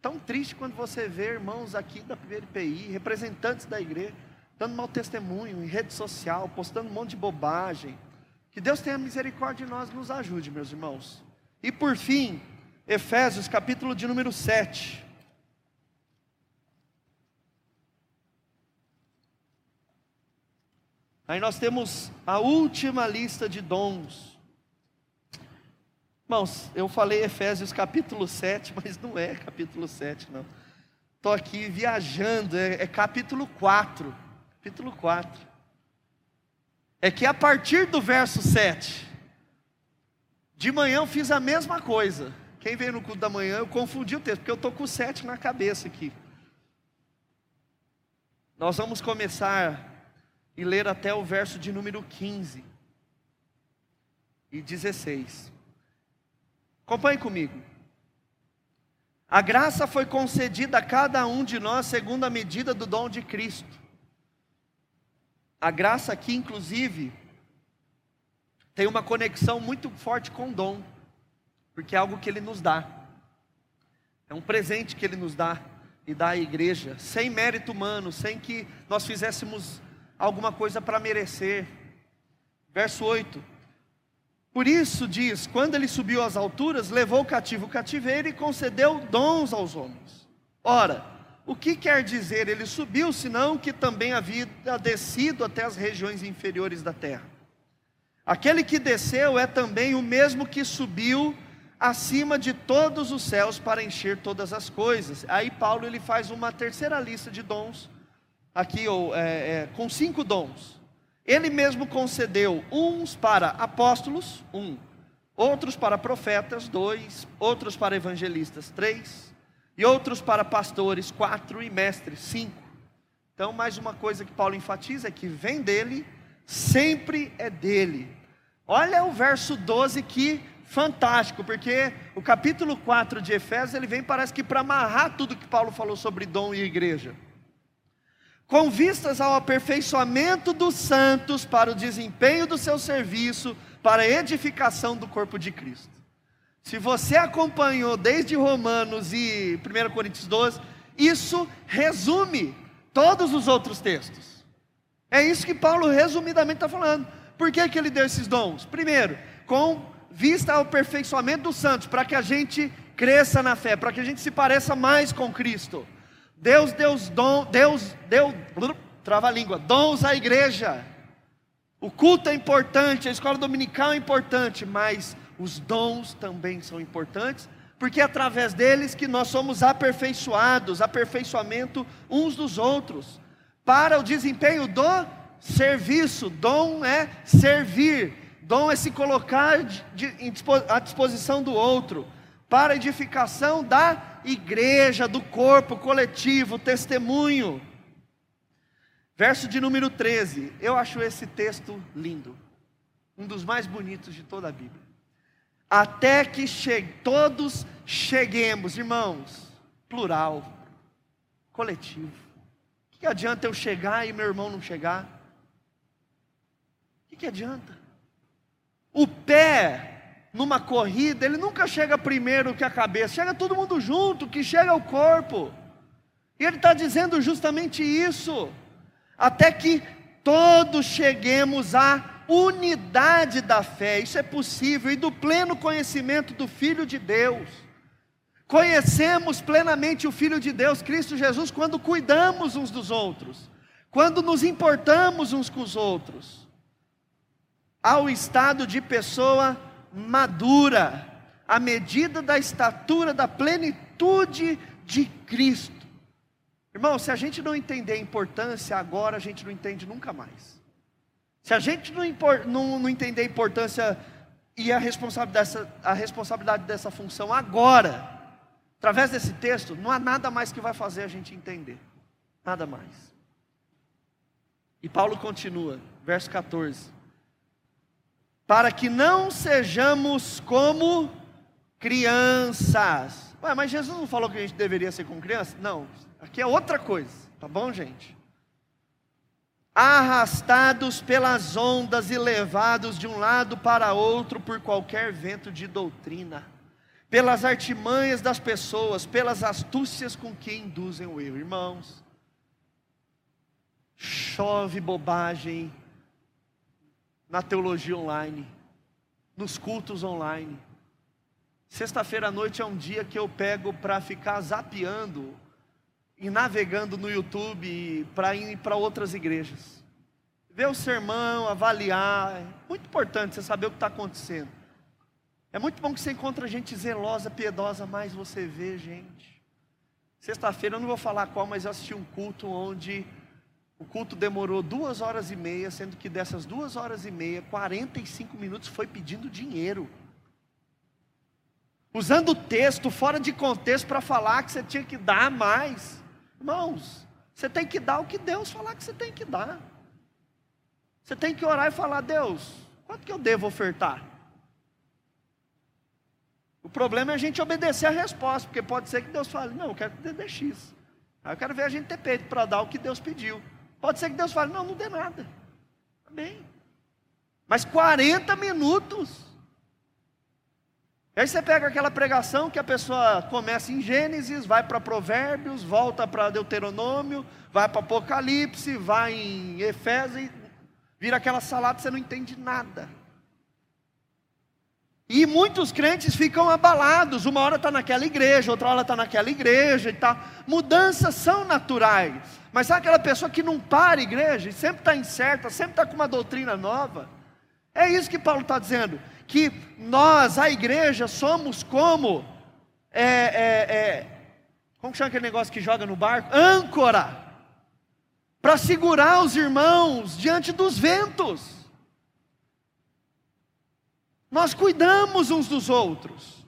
Tão triste quando você vê irmãos aqui da IPI, representantes da igreja, dando mau testemunho em rede social, postando um monte de bobagem. Que Deus tenha misericórdia de nós, nos ajude, meus irmãos. E por fim, Efésios capítulo de número 7. Aí nós temos a última lista de dons. Irmãos, eu falei Efésios capítulo 7, <laughs> mas não é capítulo 7, não. Estou aqui viajando, é, é capítulo 4. Capítulo 4. É que a partir do verso 7, de manhã eu fiz a mesma coisa. Quem veio no culto da manhã, eu confundi o texto, porque eu estou com o 7 na cabeça aqui. Nós vamos começar e ler até o verso de número 15 e 16. Acompanhe comigo. A graça foi concedida a cada um de nós segundo a medida do dom de Cristo. A graça aqui, inclusive, tem uma conexão muito forte com o dom, porque é algo que Ele nos dá, é um presente que Ele nos dá e dá à igreja, sem mérito humano, sem que nós fizéssemos alguma coisa para merecer. Verso 8: por isso diz: quando ele subiu às alturas, levou o cativo o cativeiro e concedeu dons aos homens. Ora, o que quer dizer ele subiu, senão que também havia descido até as regiões inferiores da terra? Aquele que desceu é também o mesmo que subiu acima de todos os céus para encher todas as coisas. Aí Paulo ele faz uma terceira lista de dons, aqui ou, é, é, com cinco dons. Ele mesmo concedeu uns para apóstolos, um, outros para profetas, dois, outros para evangelistas, três, e outros para pastores, quatro, e mestres, cinco. Então, mais uma coisa que Paulo enfatiza é que vem dele, sempre é dele. Olha o verso 12 que fantástico, porque o capítulo 4 de Efésios, ele vem parece que para amarrar tudo que Paulo falou sobre dom e igreja com vistas ao aperfeiçoamento dos santos para o desempenho do seu serviço, para a edificação do corpo de Cristo. Se você acompanhou desde Romanos e 1 Coríntios 12, isso resume todos os outros textos. É isso que Paulo resumidamente está falando. Por que, que ele deu esses dons? Primeiro, com vista ao aperfeiçoamento dos santos, para que a gente cresça na fé, para que a gente se pareça mais com Cristo. Deus deu dom, Deus deu, trava a língua, dons à igreja. O culto é importante, a escola dominical é importante, mas os dons também são importantes, porque é através deles que nós somos aperfeiçoados, aperfeiçoamento uns dos outros, para o desempenho do serviço. Dom é servir, dom é se colocar à disposição do outro, para edificação da igreja, do corpo coletivo, testemunho. Verso de número 13, eu acho esse texto lindo, um dos mais bonitos de toda a Bíblia. Até que chegue, todos cheguemos, irmãos, plural, coletivo. O que adianta eu chegar e meu irmão não chegar? O que adianta? O pé numa corrida, ele nunca chega primeiro que a cabeça, chega todo mundo junto, que chega o corpo. E ele está dizendo justamente isso, até que todos cheguemos à unidade da fé, isso é possível, e do pleno conhecimento do Filho de Deus. Conhecemos plenamente o Filho de Deus, Cristo Jesus, quando cuidamos uns dos outros, quando nos importamos uns com os outros, ao estado de pessoa madura, à medida da estatura da plenitude de Cristo. Irmão, se a gente não entender a importância agora, a gente não entende nunca mais. Se a gente não, não, não entender a importância e a responsabilidade, dessa, a responsabilidade dessa função agora, através desse texto, não há nada mais que vai fazer a gente entender. Nada mais. E Paulo continua, verso 14 para que não sejamos como crianças. Ué, mas Jesus não falou que a gente deveria ser como criança? Não, aqui é outra coisa, tá bom, gente? Arrastados pelas ondas e levados de um lado para outro por qualquer vento de doutrina, pelas artimanhas das pessoas, pelas astúcias com que induzem o erro. Irmãos, chove bobagem na teologia online, nos cultos online. Sexta-feira à noite é um dia que eu pego para ficar zapeando e navegando no YouTube para ir para outras igrejas. Ver o sermão, avaliar, é muito importante você saber o que está acontecendo. É muito bom que você encontra gente zelosa, piedosa, mas você vê gente. Sexta-feira eu não vou falar qual, mas eu assisti um culto onde o culto demorou duas horas e meia, sendo que dessas duas horas e meia, 45 minutos foi pedindo dinheiro. Usando o texto fora de contexto para falar que você tinha que dar mais. Irmãos, você tem que dar o que Deus falar que você tem que dar. Você tem que orar e falar: Deus, quanto que eu devo ofertar? O problema é a gente obedecer a resposta, porque pode ser que Deus fale: Não, eu quero que dê X. Aí eu quero ver a gente ter peito para dar o que Deus pediu. Pode ser que Deus fale: não, não dê nada. Amém. Mas 40 minutos. Aí você pega aquela pregação que a pessoa começa em Gênesis, vai para Provérbios, volta para Deuteronômio, vai para Apocalipse, vai em Efésios, vira aquela salada, você não entende nada. E muitos crentes ficam abalados, uma hora está naquela igreja, outra hora está naquela igreja e tal. Mudanças são naturais. Mas sabe aquela pessoa que não para a igreja e sempre está incerta, sempre está com uma doutrina nova? É isso que Paulo está dizendo, que nós, a igreja, somos como, é, é, é, como chama aquele negócio que joga no barco? Âncora, para segurar os irmãos diante dos ventos. Nós cuidamos uns dos outros.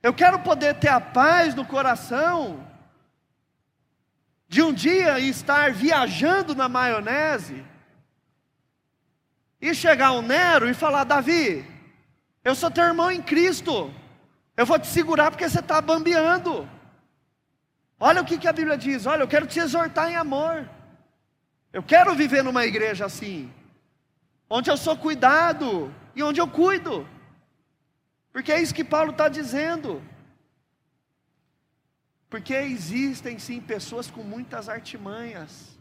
Eu quero poder ter a paz no coração de um dia estar viajando na maionese e chegar um Nero e falar: Davi, eu sou teu irmão em Cristo, eu vou te segurar porque você está bambeando. Olha o que, que a Bíblia diz: olha, eu quero te exortar em amor. Eu quero viver numa igreja assim onde eu sou cuidado e onde eu cuido, porque é isso que Paulo está dizendo. Porque existem sim pessoas com muitas artimanhas,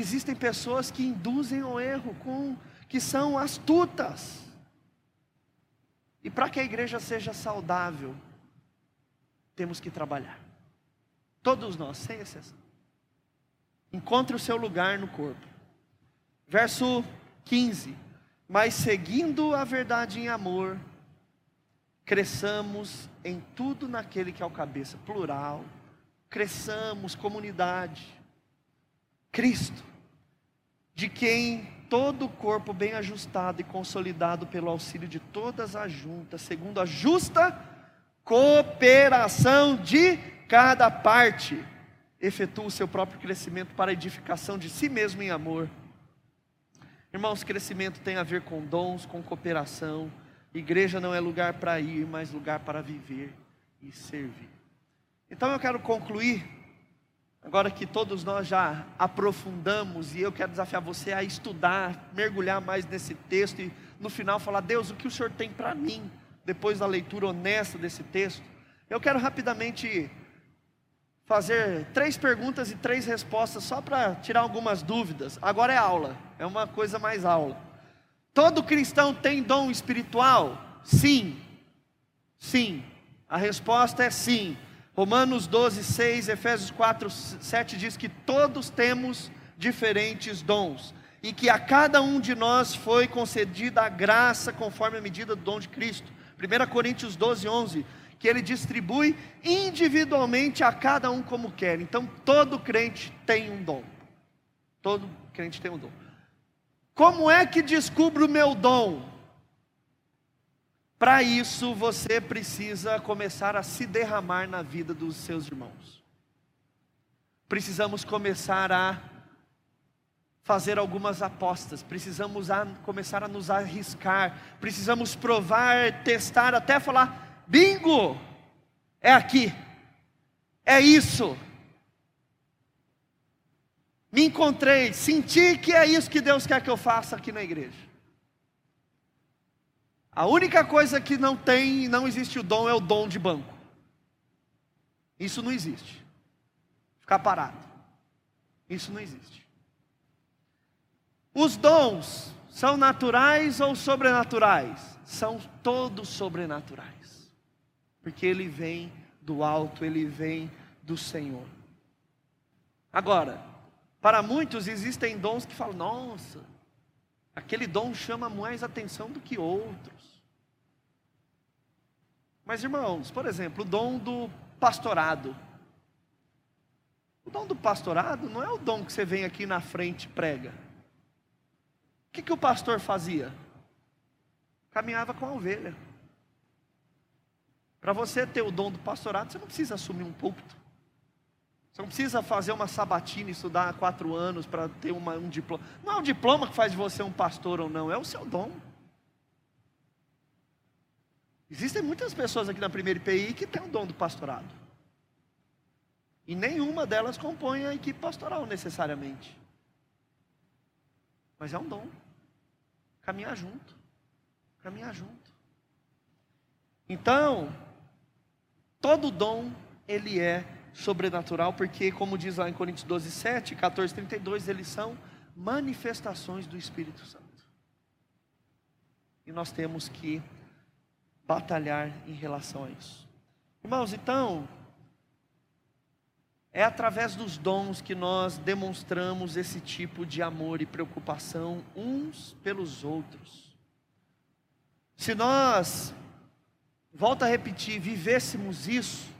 existem pessoas que induzem ao erro, com, que são astutas. E para que a igreja seja saudável, temos que trabalhar. Todos nós, sem exceção. Encontre o seu lugar no corpo. Verso 15. Mas seguindo a verdade em amor, cresçamos em tudo naquele que é o cabeça, plural, cresçamos, comunidade, Cristo, de quem todo o corpo bem ajustado e consolidado pelo auxílio de todas as juntas, segundo a justa cooperação de cada parte, efetua o seu próprio crescimento para a edificação de si mesmo em amor Irmãos, crescimento tem a ver com dons, com cooperação. Igreja não é lugar para ir, mas lugar para viver e servir. Então eu quero concluir, agora que todos nós já aprofundamos, e eu quero desafiar você a estudar, mergulhar mais nesse texto e no final falar: Deus, o que o Senhor tem para mim, depois da leitura honesta desse texto. Eu quero rapidamente fazer três perguntas e três respostas só para tirar algumas dúvidas. Agora é aula, é uma coisa mais aula. Todo cristão tem dom espiritual? Sim. Sim. A resposta é sim. Romanos 12, 6, Efésios 4, 7 diz que todos temos diferentes dons e que a cada um de nós foi concedida a graça conforme a medida do dom de Cristo. 1 Coríntios 12, 11 que ele distribui individualmente a cada um como quer. Então todo crente tem um dom. Todo crente tem um dom. Como é que descubro o meu dom? Para isso você precisa começar a se derramar na vida dos seus irmãos. Precisamos começar a fazer algumas apostas, precisamos a, começar a nos arriscar, precisamos provar, testar, até falar: Bingo! É aqui. É isso. Me encontrei, senti que é isso que Deus quer que eu faça aqui na igreja. A única coisa que não tem, não existe o dom, é o dom de banco. Isso não existe. Ficar parado. Isso não existe. Os dons são naturais ou sobrenaturais? São todos sobrenaturais. Porque ele vem do alto, ele vem do Senhor. Agora, para muitos existem dons que falam: nossa, aquele dom chama mais atenção do que outros. Mas irmãos, por exemplo, o dom do pastorado. O dom do pastorado não é o dom que você vem aqui na frente e prega. O que, que o pastor fazia? Caminhava com a ovelha. Para você ter o dom do pastorado, você não precisa assumir um púlpito. Você não precisa fazer uma sabatina e estudar quatro anos para ter uma, um diploma. Não é o diploma que faz de você um pastor ou não, é o seu dom. Existem muitas pessoas aqui na primeira IPI que têm o dom do pastorado. E nenhuma delas compõe a equipe pastoral necessariamente. Mas é um dom. Caminhar junto. Caminhar junto. Então, todo dom, ele é sobrenatural, porque, como diz lá em Coríntios 12, 7, 14, 32, eles são manifestações do Espírito Santo. E nós temos que batalhar em relação a isso. Irmãos, então, é através dos dons que nós demonstramos esse tipo de amor e preocupação uns pelos outros. Se nós, volto a repetir, vivêssemos isso,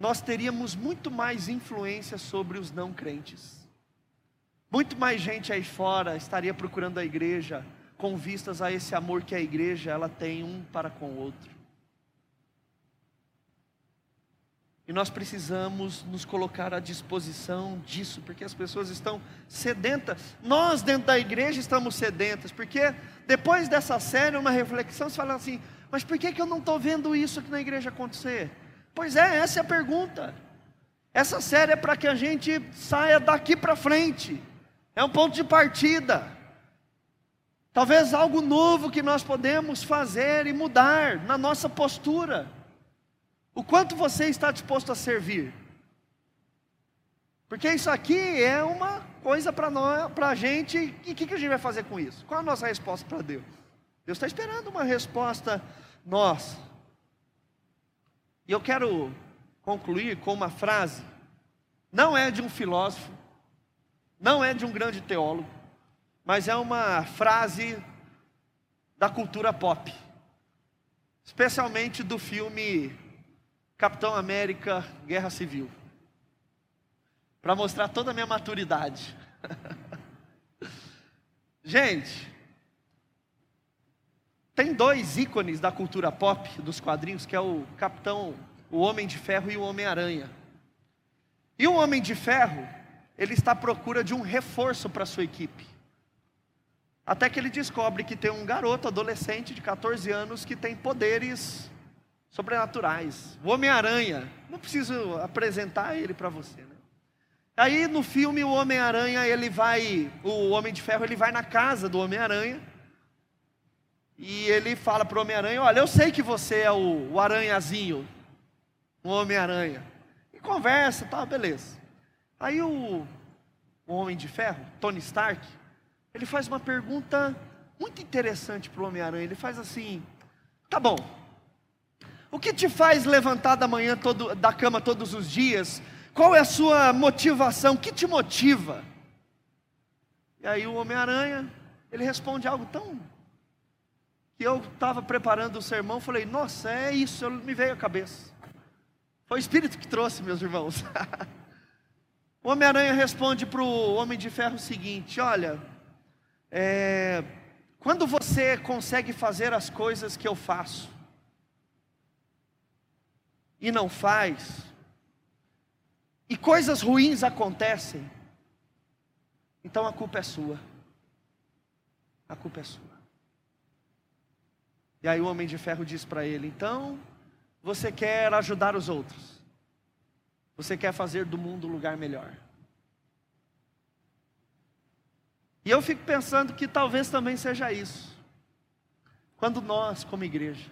nós teríamos muito mais influência sobre os não crentes. Muito mais gente aí fora estaria procurando a igreja com vistas a esse amor que a igreja ela tem um para com o outro. E nós precisamos nos colocar à disposição disso, porque as pessoas estão sedentas. Nós, dentro da igreja, estamos sedentas, porque depois dessa série, uma reflexão, você fala assim: mas por que, que eu não estou vendo isso aqui na igreja acontecer? Pois é, essa é a pergunta. Essa série é para que a gente saia daqui para frente. É um ponto de partida. Talvez algo novo que nós podemos fazer e mudar na nossa postura. O quanto você está disposto a servir? Porque isso aqui é uma coisa para nós, para a gente, e o que, que a gente vai fazer com isso? Qual a nossa resposta para Deus? Deus está esperando uma resposta nossa. E eu quero concluir com uma frase, não é de um filósofo, não é de um grande teólogo, mas é uma frase da cultura pop, especialmente do filme Capitão América Guerra Civil, para mostrar toda a minha maturidade. <laughs> Gente, tem dois ícones da cultura pop, dos quadrinhos, que é o Capitão, o Homem de Ferro e o Homem-Aranha. E o Homem de Ferro, ele está à procura de um reforço para sua equipe. Até que ele descobre que tem um garoto adolescente de 14 anos que tem poderes sobrenaturais. O Homem-Aranha, não preciso apresentar ele para você, né? Aí no filme o Homem-Aranha, ele vai, o Homem de Ferro, ele vai na casa do Homem-Aranha e ele fala para o Homem-Aranha: Olha, eu sei que você é o, o aranhazinho, o Homem-Aranha. E conversa, tá, beleza. Aí o, o Homem de Ferro, Tony Stark, ele faz uma pergunta muito interessante para o Homem-Aranha. Ele faz assim: Tá bom, o que te faz levantar da manhã todo, da cama todos os dias? Qual é a sua motivação? O que te motiva? E aí o Homem-Aranha, ele responde algo tão que eu estava preparando o sermão, falei, nossa, é isso, me veio à cabeça. Foi o Espírito que trouxe, meus irmãos. <laughs> o Homem-Aranha responde para o Homem de Ferro o seguinte: olha, é, quando você consegue fazer as coisas que eu faço, e não faz, e coisas ruins acontecem, então a culpa é sua. A culpa é sua. E aí o homem de ferro diz para ele: então, você quer ajudar os outros, você quer fazer do mundo um lugar melhor. E eu fico pensando que talvez também seja isso. Quando nós, como igreja,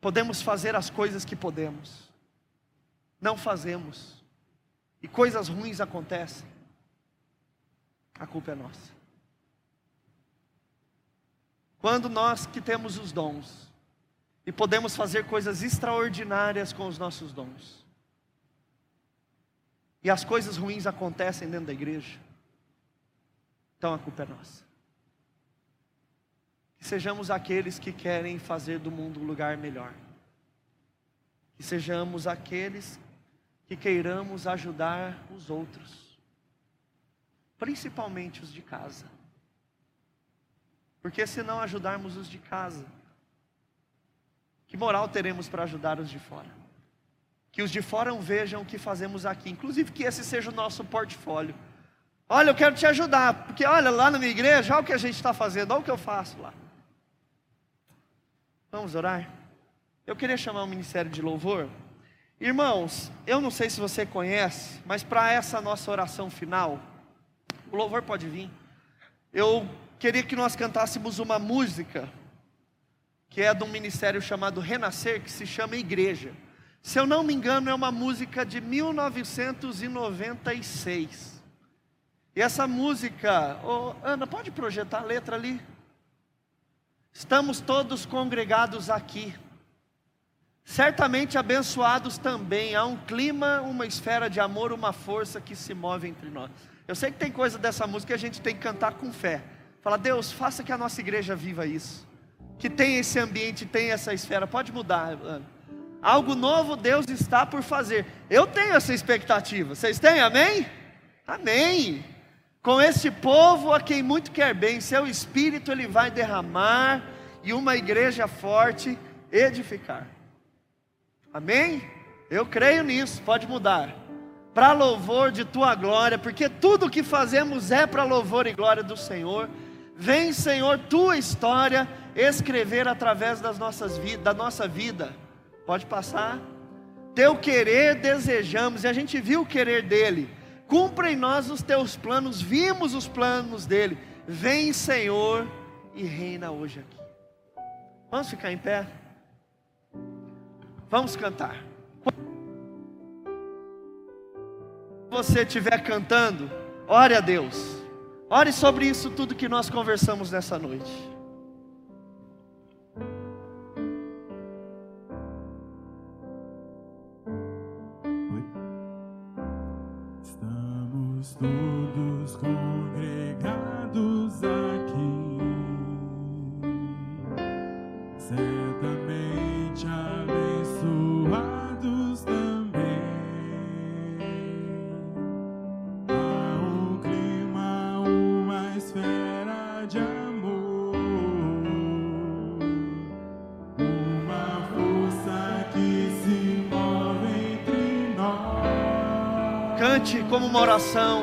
podemos fazer as coisas que podemos, não fazemos, e coisas ruins acontecem, a culpa é nossa. Quando nós que temos os dons, e podemos fazer coisas extraordinárias com os nossos dons, e as coisas ruins acontecem dentro da igreja, então a culpa é nossa. Que sejamos aqueles que querem fazer do mundo um lugar melhor. Que sejamos aqueles que queiramos ajudar os outros, principalmente os de casa. Porque se não ajudarmos os de casa, que moral teremos para ajudar os de fora? Que os de fora vejam o que fazemos aqui, inclusive que esse seja o nosso portfólio. Olha, eu quero te ajudar, porque olha lá na minha igreja, olha o que a gente está fazendo, olha o que eu faço lá. Vamos orar? Eu queria chamar o ministério de louvor. Irmãos, eu não sei se você conhece, mas para essa nossa oração final, o louvor pode vir. Eu queria que nós cantássemos uma música que é de um ministério chamado Renascer, que se chama Igreja. Se eu não me engano, é uma música de 1996. E essa música, oh, Ana, pode projetar a letra ali? Estamos todos congregados aqui, certamente abençoados também. Há um clima, uma esfera de amor, uma força que se move entre nós. Eu sei que tem coisa dessa música que a gente tem que cantar com fé. Fala, Deus, faça que a nossa igreja viva isso. Que tenha esse ambiente, tenha essa esfera. Pode mudar, Ana. Algo novo Deus está por fazer. Eu tenho essa expectativa. Vocês têm? Amém? Amém com esse povo a quem muito quer bem, seu espírito ele vai derramar e uma igreja forte edificar. Amém? Eu creio nisso, pode mudar. Para louvor de tua glória, porque tudo que fazemos é para louvor e glória do Senhor. Vem, Senhor, tua história escrever através das nossas vidas, da nossa vida. Pode passar. Teu querer desejamos, e a gente viu o querer dele cumpra em nós os teus planos, vimos os planos dele. Vem, Senhor, e reina hoje aqui. Vamos ficar em pé? Vamos cantar. Quando você estiver cantando, ore a Deus. Ore sobre isso tudo que nós conversamos nessa noite. Como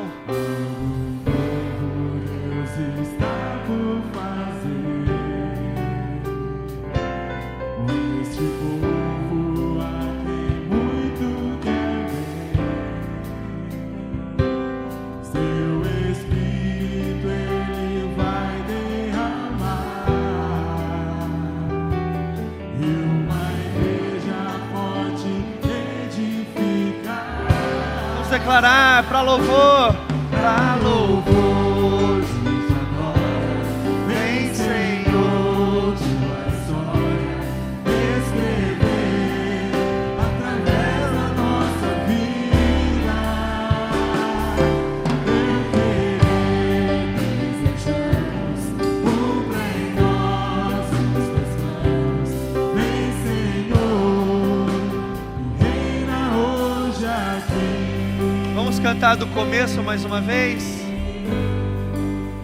do começo mais uma vez?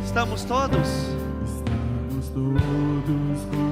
Estamos todos? Estamos todos